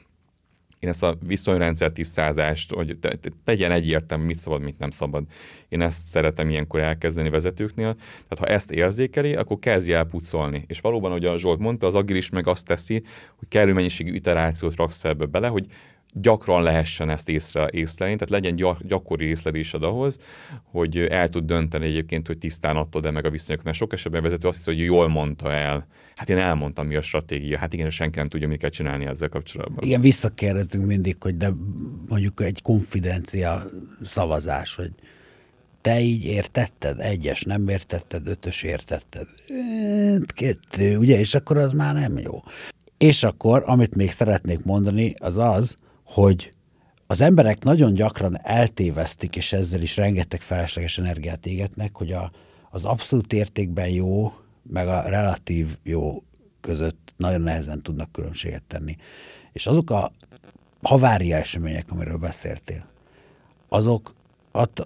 én ezt a viszonyrendszer tisztázást, hogy te, te, tegyen egyértelmű, mit szabad, mit nem szabad. Én ezt szeretem ilyenkor elkezdeni vezetőknél. Tehát ha ezt érzékeli, akkor kezdje el pucolni. És valóban, ahogy a Zsolt mondta, az agilis meg azt teszi, hogy kellő mennyiségű iterációt raksz ebbe bele, hogy gyakran lehessen ezt észre, észlelni, tehát legyen gyak, gyakori észlelésed ahhoz, hogy el tud dönteni egyébként, hogy tisztán adtad-e meg a viszonyokat, mert sok esetben a vezető azt hiszi, hogy jól mondta el. Hát én elmondtam, mi a stratégia. Hát igen, senki nem tudja, mit kell csinálni ezzel kapcsolatban. Igen, visszakérdezünk mindig, hogy de mondjuk egy konfidencia szavazás, hogy te így értetted, egyes nem értetted, ötös értetted. Hát, kettő, ugye, és akkor az már nem jó. És akkor, amit még szeretnék mondani, az az, hogy az emberek nagyon gyakran eltévesztik, és ezzel is rengeteg felesleges energiát égetnek, hogy a, az abszolút értékben jó, meg a relatív jó között nagyon nehezen tudnak különbséget tenni. És azok a havária események, amiről beszéltél, azok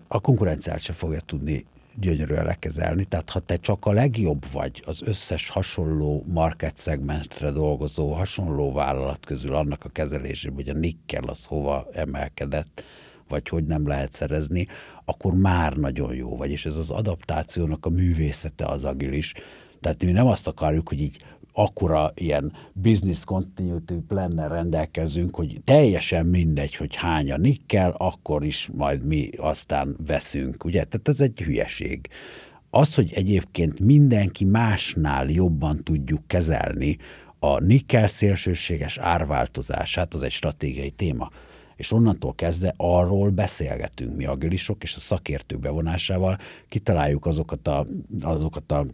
a konkurenciát se fogja tudni gyönyörűen lekezelni. Tehát ha te csak a legjobb vagy az összes hasonló market szegmentre dolgozó, hasonló vállalat közül annak a kezelésében, hogy a nikkel az hova emelkedett, vagy hogy nem lehet szerezni, akkor már nagyon jó vagy. És ez az adaptációnak a művészete az agilis. Tehát mi nem azt akarjuk, hogy így akkora ilyen business continuity plannel rendelkezünk, hogy teljesen mindegy, hogy hány a nikkel, akkor is majd mi aztán veszünk, ugye? Tehát ez egy hülyeség. Az, hogy egyébként mindenki másnál jobban tudjuk kezelni a nikkel szélsőséges árváltozását, az egy stratégiai téma. És onnantól kezdve arról beszélgetünk mi agilisok, és a szakértők bevonásával kitaláljuk azokat a, azokat a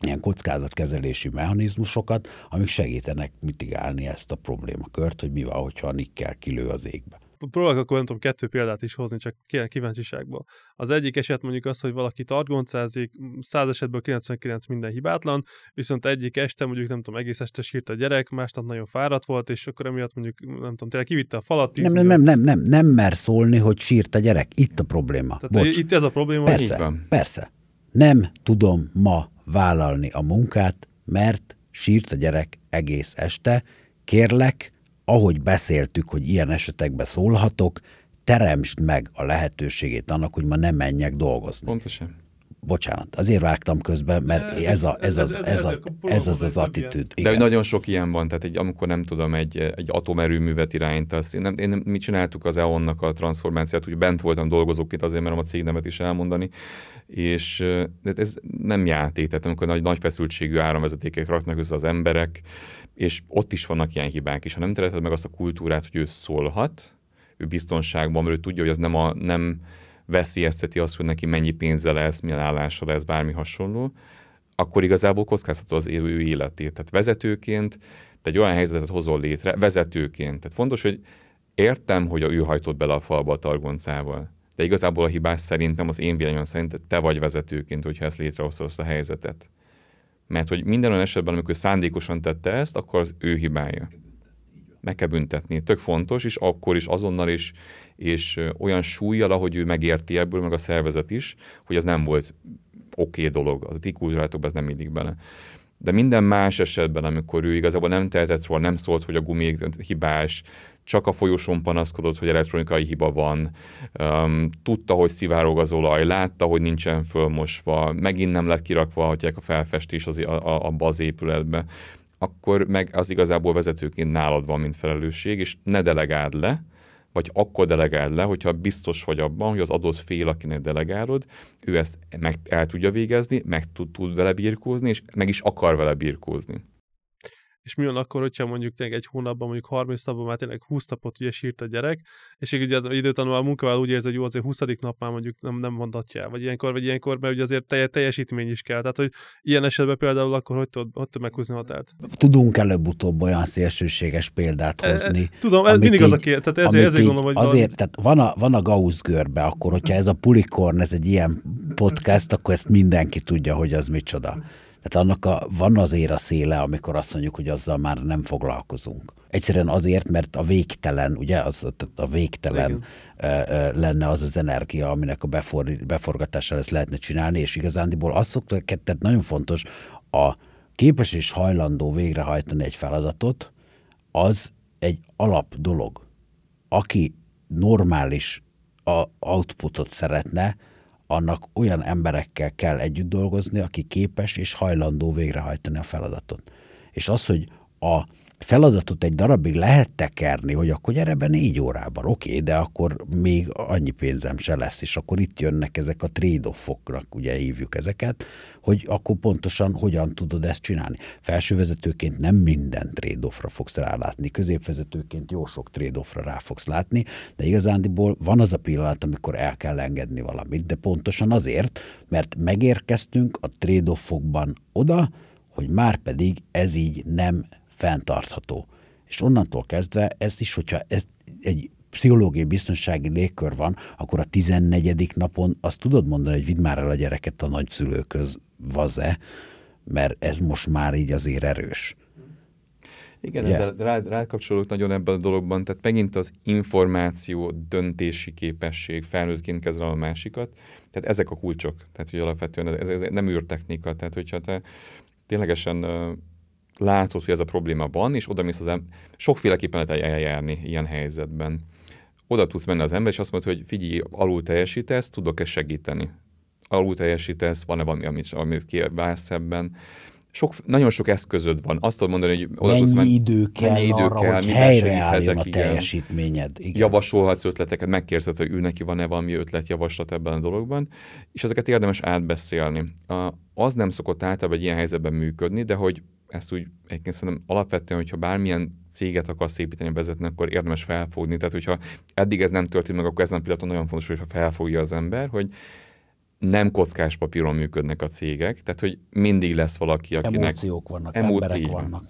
ilyen kockázatkezelési mechanizmusokat, amik segítenek mitigálni ezt a problémakört, hogy mi van, hogyha a nikkel kilő az égbe. Próbálok akkor nem tudom, kettő példát is hozni, csak kíváncsiságból. Az egyik eset mondjuk az, hogy valaki targoncázik, 100 esetből 99 minden hibátlan, viszont egyik este mondjuk nem tudom, egész este sírt a gyerek, másnap nagyon fáradt volt, és akkor emiatt mondjuk nem tudom, tényleg kivitte a falat. Nem, nem, nem, nem, nem, nem mer szólni, hogy sírt a gyerek. Itt a probléma. Tehát Bocs. itt ez a probléma. Persze, persze. Nem tudom ma vállalni a munkát, mert sírt a gyerek egész este. Kérlek, ahogy beszéltük, hogy ilyen esetekben szólhatok, teremtsd meg a lehetőségét annak, hogy ma nem menjek dolgozni. Pontosan. Bocsánat, azért vágtam közben, mert ez, a, ez, az, ez, a, ez az az attitűd. De nagyon sok ilyen van, tehát egy, amikor nem tudom, egy, egy atomerőművet irányítasz. Én, nem, én nem, mi csináltuk az EON-nak a transformációt, hogy bent voltam dolgozóként, azért merem a cégnevet is elmondani, és de ez nem játék, tehát amikor nagy, nagy feszültségű áramvezetékek raknak össze az emberek, és ott is vannak ilyen hibák, és ha nem teremted meg azt a kultúrát, hogy ő szólhat, ő biztonságban, mert ő tudja, hogy az nem, a, nem veszélyezteti azt, hogy neki mennyi pénze lesz, milyen állása lesz, bármi hasonló, akkor igazából kockáztató az ő életét. Tehát vezetőként te egy olyan helyzetet hozol létre, vezetőként. Tehát fontos, hogy értem, hogy a ő hajtott bele a falba a targoncával. De igazából a hibás szerintem az én véleményem szerint te vagy vezetőként, hogyha ezt létrehoztad azt a helyzetet. Mert hogy minden olyan esetben, amikor szándékosan tette ezt, akkor az ő hibája. Meg kell büntetni. Tök fontos, és akkor is azonnal is, és olyan súlyjal, ahogy ő megérti ebből, meg a szervezet is, hogy ez nem volt oké okay dolog. Az a ti ez nem illik bele. De minden más esetben, amikor ő igazából nem tehetett róla, nem szólt, hogy a gumi hibás, csak a folyosón panaszkodott, hogy elektronikai hiba van, um, tudta, hogy szivárog az olaj, látta, hogy nincsen fölmosva, megint nem lett kirakva a felfestés az, a, a, abba az épületbe, akkor meg az igazából vezetőként nálad van, mint felelősség, és ne delegáld le, vagy akkor delegáld le, hogyha biztos vagy abban, hogy az adott fél, akinek delegálod, ő ezt meg el tudja végezni, meg tud, tud vele birkózni, és meg is akar vele birkózni és mi van akkor, hogyha mondjuk tényleg egy hónapban, mondjuk 30 napban már tényleg 20 napot ugye sírt a gyerek, és így ugye időtanul a munkával úgy érzi, hogy jó, azért 20. nap már mondjuk nem, nem mondatja el, vagy ilyenkor, vagy ilyenkor, mert ugye azért telj, teljesítmény is kell. Tehát, hogy ilyen esetben például akkor hogy tudod, hogy tudod meghúzni határt? Tudunk előbb-utóbb olyan szélsőséges példát hozni. E, tudom, ez mindig így, az a kérdés, tehát ezért, ezért gondolom, hogy azért, van... tehát van a, van a Gauss görbe, akkor hogyha ez a Pulikorn, ez egy ilyen podcast, akkor ezt mindenki tudja, hogy az micsoda. Tehát annak a, van azért a széle, amikor azt mondjuk, hogy azzal már nem foglalkozunk. Egyszerűen azért, mert a végtelen, ugye, az, a végtelen Igen. lenne az az energia, aminek a befor, beforgatással ezt lehetne csinálni, és igazándiból azt szoktak, tehát nagyon fontos, a képes és hajlandó végrehajtani egy feladatot, az egy alap dolog. Aki normális a outputot szeretne, annak olyan emberekkel kell együtt dolgozni, aki képes és hajlandó végrehajtani a feladatot. És az, hogy a feladatot egy darabig lehet tekerni, hogy akkor gyere be négy órában, oké, okay, de akkor még annyi pénzem se lesz, és akkor itt jönnek ezek a trade-offoknak, ugye hívjuk ezeket, hogy akkor pontosan hogyan tudod ezt csinálni. Felsővezetőként nem minden trade-offra fogsz rálátni, középvezetőként jó sok trade-offra rá fogsz látni, de igazándiból van az a pillanat, amikor el kell engedni valamit, de pontosan azért, mert megérkeztünk a trade-offokban oda, hogy már pedig ez így nem fenntartható. És onnantól kezdve ez is, hogyha ez egy pszichológiai biztonsági légkör van, akkor a 14. napon azt tudod mondani, hogy vidd már el a gyereket a nagyszülőköz, vaze, mert ez most már így azért erős. Igen, Ugye? ezzel rá, rákapcsolódok nagyon ebben a dologban, tehát megint az információ, döntési képesség, felnőttként kezel a másikat, tehát ezek a kulcsok, tehát hogy alapvetően ez, ez nem űrtechnika, tehát hogyha te ténylegesen látod, hogy ez a probléma van, és oda mész az ember, sokféleképpen lehet eljárni ilyen helyzetben. Oda tudsz menni az ember, és azt mondod, hogy figyelj, alul teljesítesz, tudok-e segíteni? Alul teljesítesz, van-e valami, amit, amit kívánsz ebben? sok, nagyon sok eszközöd van. Azt tudod mondani, hogy oda mennyi menni, idő kell mennyi idő arra, kell, hogy helyreálljon a teljesítményed. Igen. Javasolhatsz ötleteket, megkérdezed, hogy ő neki van-e valami ötletjavaslat ebben a dologban, és ezeket érdemes átbeszélni. Az nem szokott általában egy ilyen helyzetben működni, de hogy ezt úgy egyébként szerintem alapvetően, hogyha bármilyen céget akarsz építeni, vezetni, akkor érdemes felfogni. Tehát, hogyha eddig ez nem történt meg, akkor ezen a pillanaton nagyon fontos, hogyha felfogja az ember, hogy nem kockás papíron működnek a cégek, tehát hogy mindig lesz valaki, akinek... Emóciók vannak, emó... emberek így, vannak.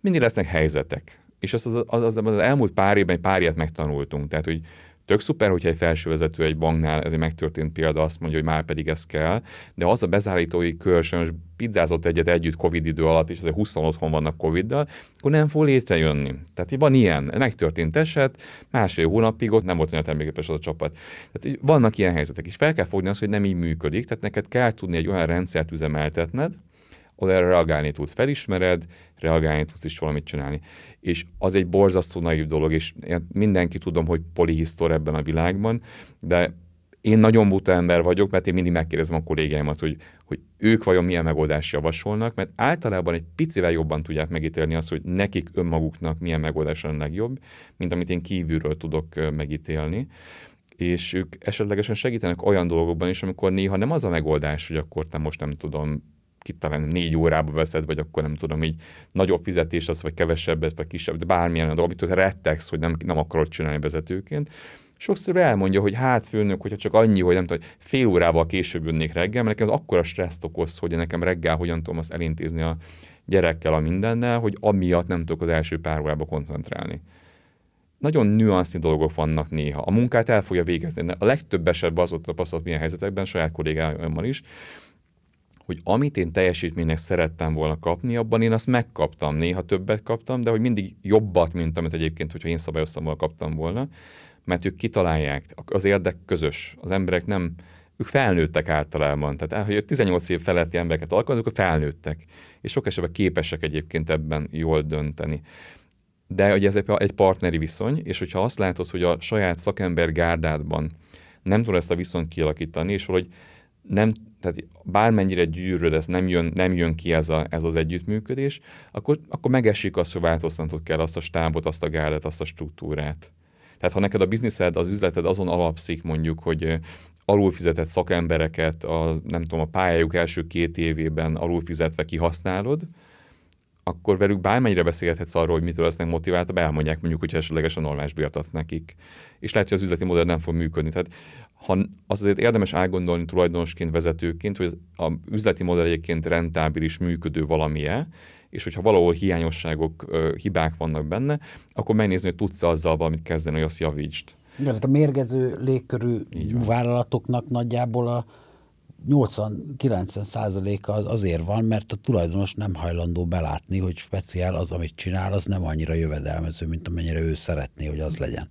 Mindig lesznek helyzetek. És azt az, az, az, az, az elmúlt pár évben egy pár ilyet megtanultunk. Tehát, hogy Tök szuper, hogyha egy felsővezető egy banknál, ez egy megtörtént példa, azt mondja, hogy már pedig ez kell, de az a bezállítói kör most pizzázott egyet együtt Covid idő alatt, és azért 20 otthon vannak Covid-dal, akkor nem fog létrejönni. Tehát van ilyen, megtörtént eset, másfél hónapig ott nem volt olyan terméképes az a csapat. Tehát vannak ilyen helyzetek, és fel kell fogni azt, hogy nem így működik, tehát neked kell tudni egy olyan rendszert üzemeltetned, ahol erre reagálni tudsz, felismered, reagálni tudsz is valamit csinálni. És az egy borzasztó naív dolog, és mindenki tudom, hogy polihisztor ebben a világban, de én nagyon buta ember vagyok, mert én mindig megkérdezem a kollégáimat, hogy, hogy ők vajon milyen megoldást javasolnak, mert általában egy picivel jobban tudják megítélni azt, hogy nekik önmaguknak milyen megoldás a legjobb, mint amit én kívülről tudok megítélni és ők esetlegesen segítenek olyan dolgokban is, amikor néha nem az a megoldás, hogy akkor te most nem tudom, talán négy órába veszed, vagy akkor nem tudom, így nagyobb fizetés az, vagy kevesebbet, vagy kisebb, de bármilyen dolog, amit rettegsz, hogy nem, nem akarod csinálni vezetőként. Sokszor elmondja, hogy hát főnök, hogyha csak annyi, hogy nem tudom, fél órával később jönnék reggel, mert nekem az akkora stresszt okoz, hogy nekem reggel hogyan tudom azt elintézni a gyerekkel a mindennel, hogy amiatt nem tudok az első pár órába koncentrálni nagyon nüansznyi dolgok vannak néha. A munkát el fogja végezni. De a legtöbb esetben az ott tapasztalt milyen helyzetekben, saját kollégáimmal is, hogy amit én teljesítménynek szerettem volna kapni, abban én azt megkaptam. Néha többet kaptam, de hogy mindig jobbat, mint amit egyébként, hogyha én szabályoztam volna, kaptam volna, mert ők kitalálják, az érdek közös. Az emberek nem, ők felnőttek általában. Tehát, hogy 18 év feletti embereket alkalmazunk, akkor felnőttek. És sok esetben képesek egyébként ebben jól dönteni. De ugye ez egy partneri viszony, és hogyha azt látod, hogy a saját szakember gárdádban nem tud ezt a viszonyt kialakítani, és valahogy nem, tehát bármennyire gyűröd, ez nem jön, nem jön ki ez, a, ez az együttműködés, akkor, akkor megesik azt, hogy változtatnod kell azt a stábot, azt a gárdet, azt a struktúrát. Tehát ha neked a bizniszed, az üzleted azon alapszik mondjuk, hogy alulfizetett szakembereket a, nem tudom, a pályájuk első két évében alulfizetve kihasználod, akkor velük bármennyire beszélhetsz arról, hogy mitől lesznek motiváltabb, elmondják mondjuk, hogy esetlegesen normális bért adsz nekik. És lehet, hogy az üzleti modell nem fog működni. Tehát ha az azért érdemes átgondolni tulajdonosként, vezetőként, hogy az üzleti modell egyébként rentábilis, működő valamilyen, és hogyha valahol hiányosságok, hibák vannak benne, akkor megnézni, hogy tudsz azzal valamit kezdeni, hogy azt javítsd. Igen, hát a mérgező légkörű vállalatoknak nagyjából a 80-90 százaléka az azért van, mert a tulajdonos nem hajlandó belátni, hogy speciál az, amit csinál, az nem annyira jövedelmező, mint amennyire ő szeretné, hogy az legyen.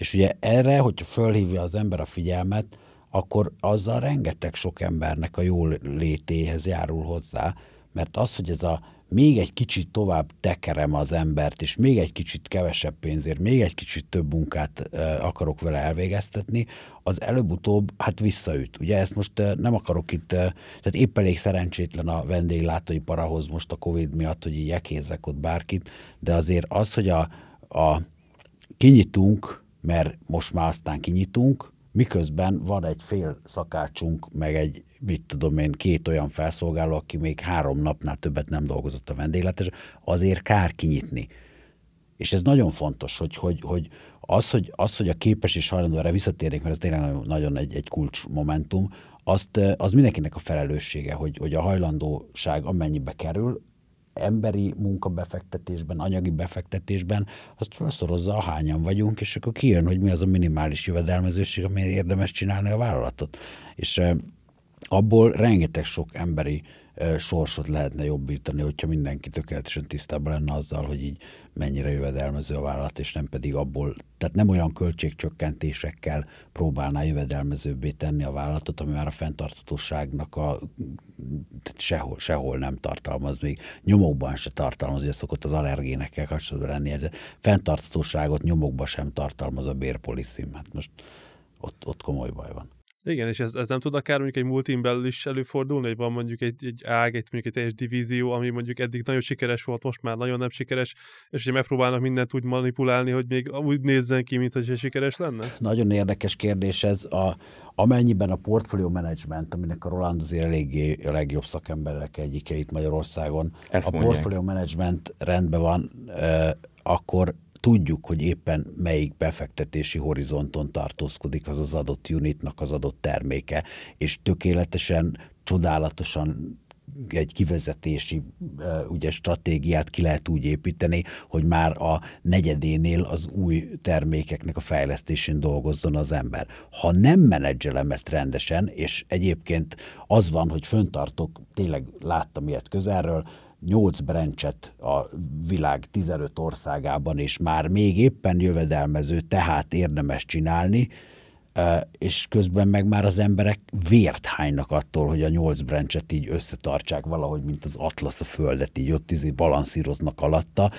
És ugye erre, hogyha fölhívja az ember a figyelmet, akkor azzal rengeteg sok embernek a jól létéhez járul hozzá, mert az, hogy ez a még egy kicsit tovább tekerem az embert, és még egy kicsit kevesebb pénzért, még egy kicsit több munkát akarok vele elvégeztetni, az előbb-utóbb hát visszaüt. Ugye ezt most nem akarok itt, tehát épp elég szerencsétlen a vendéglátóiparahoz most a Covid miatt, hogy így ott bárkit, de azért az, hogy a, a kinyitunk, mert most már aztán kinyitunk, miközben van egy fél szakácsunk, meg egy, mit tudom én, két olyan felszolgáló, aki még három napnál többet nem dolgozott a vendégletes, azért kár kinyitni. És ez nagyon fontos, hogy, hogy, hogy az, hogy, az, hogy a képes és hajlandó erre visszatérnék, mert ez tényleg nagyon egy, egy kulcs momentum, azt, az mindenkinek a felelőssége, hogy, hogy a hajlandóság amennyibe kerül, emberi munkabefektetésben, anyagi befektetésben, azt felszorozza, ahányan vagyunk, és akkor kijön, hogy mi az a minimális jövedelmezőség, amire érdemes csinálni a vállalatot. És abból rengeteg sok emberi sorsot lehetne jobbítani, hogyha mindenki tökéletesen tisztában lenne azzal, hogy így mennyire jövedelmező a vállalat, és nem pedig abból, tehát nem olyan költségcsökkentésekkel próbálná jövedelmezőbbé tenni a vállalatot, ami már a fenntartatóságnak a sehol, sehol nem tartalmaz, még nyomokban se tartalmaz, ugye szokott az allergénekkel kapcsolatban lenni, de fenntartatóságot nyomokban sem tartalmaz a bérpoliszim. Hát most ott, ott komoly baj van. Igen, és ez, ez nem tud akár mondjuk egy multin belül is előfordulni, hogy van mondjuk egy, egy ág, egy, mondjuk egy teljes divízió, ami mondjuk eddig nagyon sikeres volt, most már nagyon nem sikeres, és ugye megpróbálnak mindent úgy manipulálni, hogy még úgy nézzen ki, mint hogy sikeres lenne? Nagyon érdekes kérdés ez. A, amennyiben a portfolio management, aminek a Roland azért eléggé a legjobb szakemberek egyike itt Magyarországon, Ezt a portfolio management rendben van, eh, akkor tudjuk, hogy éppen melyik befektetési horizonton tartózkodik az az adott unitnak az adott terméke, és tökéletesen, csodálatosan egy kivezetési ugye, stratégiát ki lehet úgy építeni, hogy már a negyedénél az új termékeknek a fejlesztésén dolgozzon az ember. Ha nem menedzselem ezt rendesen, és egyébként az van, hogy föntartok, tényleg láttam ilyet közelről, 8 branchet a világ 15 országában, és már még éppen jövedelmező, tehát érdemes csinálni, és közben meg már az emberek vért hánynak attól, hogy a nyolc branchet így összetartsák valahogy, mint az atlasz a földet, így ott izé balanszíroznak alatta,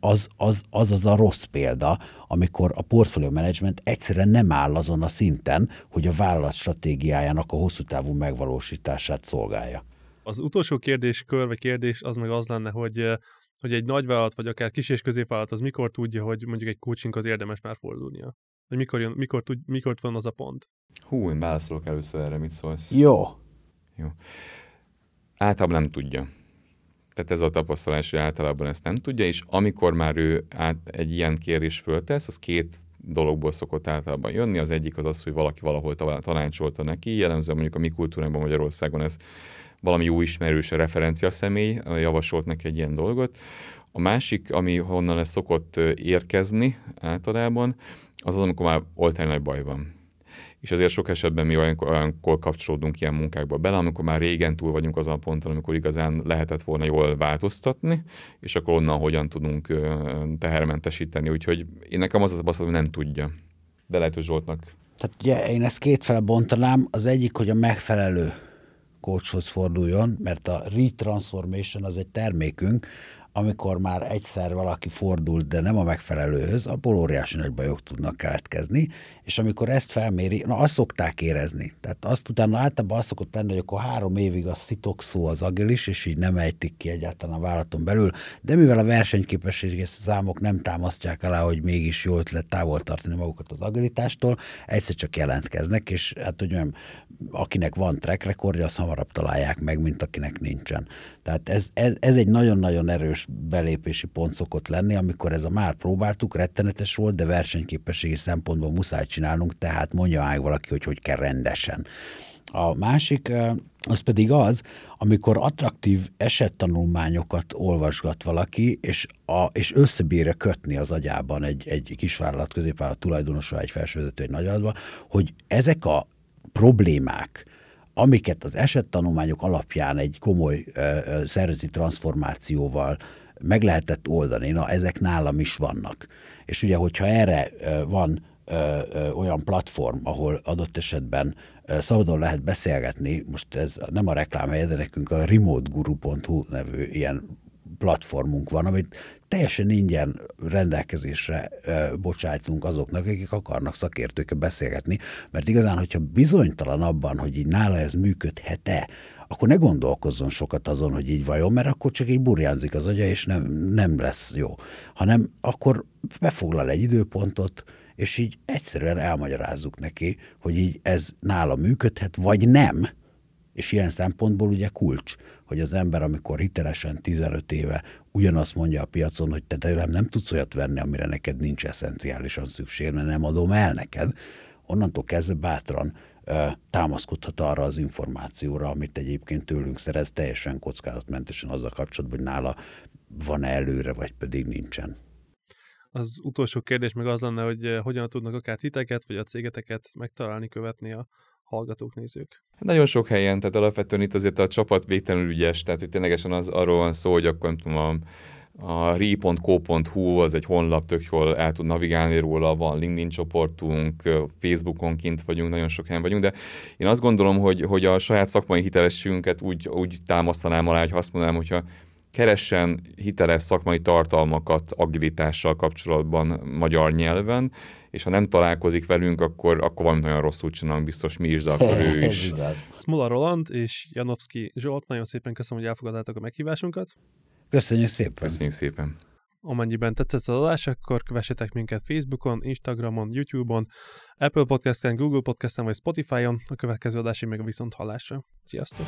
az az, az az a rossz példa, amikor a portfolio management egyszerűen nem áll azon a szinten, hogy a vállalat stratégiájának a hosszú távú megvalósítását szolgálja. Az utolsó kérdéskör, vagy kérdés az meg az lenne, hogy hogy egy nagyvállalat, vagy akár kis és középvállalat, az mikor tudja, hogy mondjuk egy coachinghoz érdemes már fordulnia? Hogy mikor, jön, mikor, tud, mikor van az a pont? Hú, én válaszolok először erre, mit szólsz? Jó. Jó. Általában nem tudja. Tehát ez a tapasztalás, hogy általában ezt nem tudja, és amikor már ő át egy ilyen kérés föltesz, az két dologból szokott általában jönni. Az egyik az az, hogy valaki valahol tanácsolta neki, jellemzően mondjuk a mi kultúránkban Magyarországon ez valami jó ismerős referencia személy javasolt neki egy ilyen dolgot. A másik, ami honnan ez szokott érkezni általában, az az, amikor már oltány nagy baj van. És azért sok esetben mi olyankor, olyankor kapcsolódunk ilyen munkákba bele, amikor már régen túl vagyunk azon a ponton, amikor igazán lehetett volna jól változtatni, és akkor onnan hogyan tudunk tehermentesíteni. Úgyhogy én nekem az a tapasztalat, hogy nem tudja. De lehet, hogy Zsoltnak. Tehát ugye én ezt kétfele bontanám. Az egyik, hogy a megfelelő coachhoz forduljon, mert a retransformation az egy termékünk, amikor már egyszer valaki fordul, de nem a megfelelőhöz, abból óriási nagy bajok tudnak keletkezni, és amikor ezt felméri, na azt szokták érezni. Tehát azt utána általában azt szokott lenni, hogy akkor három évig a szó az agilis, és így nem ejtik ki egyáltalán a vállalaton belül, de mivel a versenyképességi számok nem támasztják alá, hogy mégis jó ötlet távol tartani magukat az agilitástól, egyszer csak jelentkeznek, és hát hogy mondjam, akinek van track rekordja, azt hamarabb találják meg, mint akinek nincsen. Tehát ez, ez, ez egy nagyon-nagyon erős belépési pont szokott lenni, amikor ez a már próbáltuk, rettenetes volt, de versenyképességi szempontból muszáj csinálnunk, tehát mondja meg valaki, hogy hogy kell rendesen. A másik, az pedig az, amikor attraktív esettanulmányokat olvasgat valaki, és, a, és összebírja kötni az agyában egy, egy kisvállalat, középvállalat tulajdonosa, egy felsővezető, egy nagyvállalatban, hogy ezek a problémák, amiket az esettanulmányok alapján egy komoly ö, ö, szervezeti transformációval meg lehetett oldani, na ezek nálam is vannak. És ugye, hogyha erre ö, van olyan platform, ahol adott esetben ö, szabadon lehet beszélgetni, most ez nem a reklám helye, de nekünk a remoteguru.hu nevű ilyen platformunk van, amit teljesen ingyen rendelkezésre e, bocsájtunk azoknak, akik akarnak szakértőkkel beszélgetni, mert igazán, hogyha bizonytalan abban, hogy így nála ez működhet-e, akkor ne gondolkozzon sokat azon, hogy így vajon, mert akkor csak így burjánzik az agya, és nem, nem lesz jó. Hanem akkor befoglal egy időpontot, és így egyszerűen elmagyarázzuk neki, hogy így ez nála működhet, vagy nem, és ilyen szempontból ugye kulcs, hogy az ember, amikor hitelesen 15 éve ugyanazt mondja a piacon, hogy te tőlem nem tudsz olyat venni, amire neked nincs eszenciálisan szükség, mert nem adom el neked, onnantól kezdve bátran ö, támaszkodhat arra az információra, amit egyébként tőlünk szerez teljesen kockázatmentesen azzal kapcsolatban, hogy nála van-e előre, vagy pedig nincsen. Az utolsó kérdés meg az lenne, hogy hogyan tudnak akár titeket, vagy a cégeteket megtalálni, követni a hallgatók, nézők? Nagyon sok helyen, tehát alapvetően itt azért a csapat végtelenül ügyes, tehát hogy ténylegesen az arról van szó, hogy akkor nem tudom, a, a ri.co.hu az egy honlap, tök jól el tud navigálni róla, van LinkedIn csoportunk, Facebookon kint vagyunk, nagyon sok helyen vagyunk, de én azt gondolom, hogy, hogy a saját szakmai hitelességünket úgy, úgy támasztanám alá, hogy azt mondanám, hogyha keressen hiteles szakmai tartalmakat agilitással kapcsolatban magyar nyelven, és ha nem találkozik velünk, akkor, akkor valami nagyon rosszul csinálunk, biztos mi is, de akkor ő is. Smula Roland és Janowski Zsolt, nagyon szépen köszönöm, hogy elfogadtátok a meghívásunkat. Köszönjük szépen. Köszönjük szépen. Amennyiben tetszett az adás, akkor kövessetek minket Facebookon, Instagramon, YouTube-on, Apple Podcast-en, Google Podcast-en vagy Spotify-on. A következő adásig meg a viszont hallásra. Sziasztok!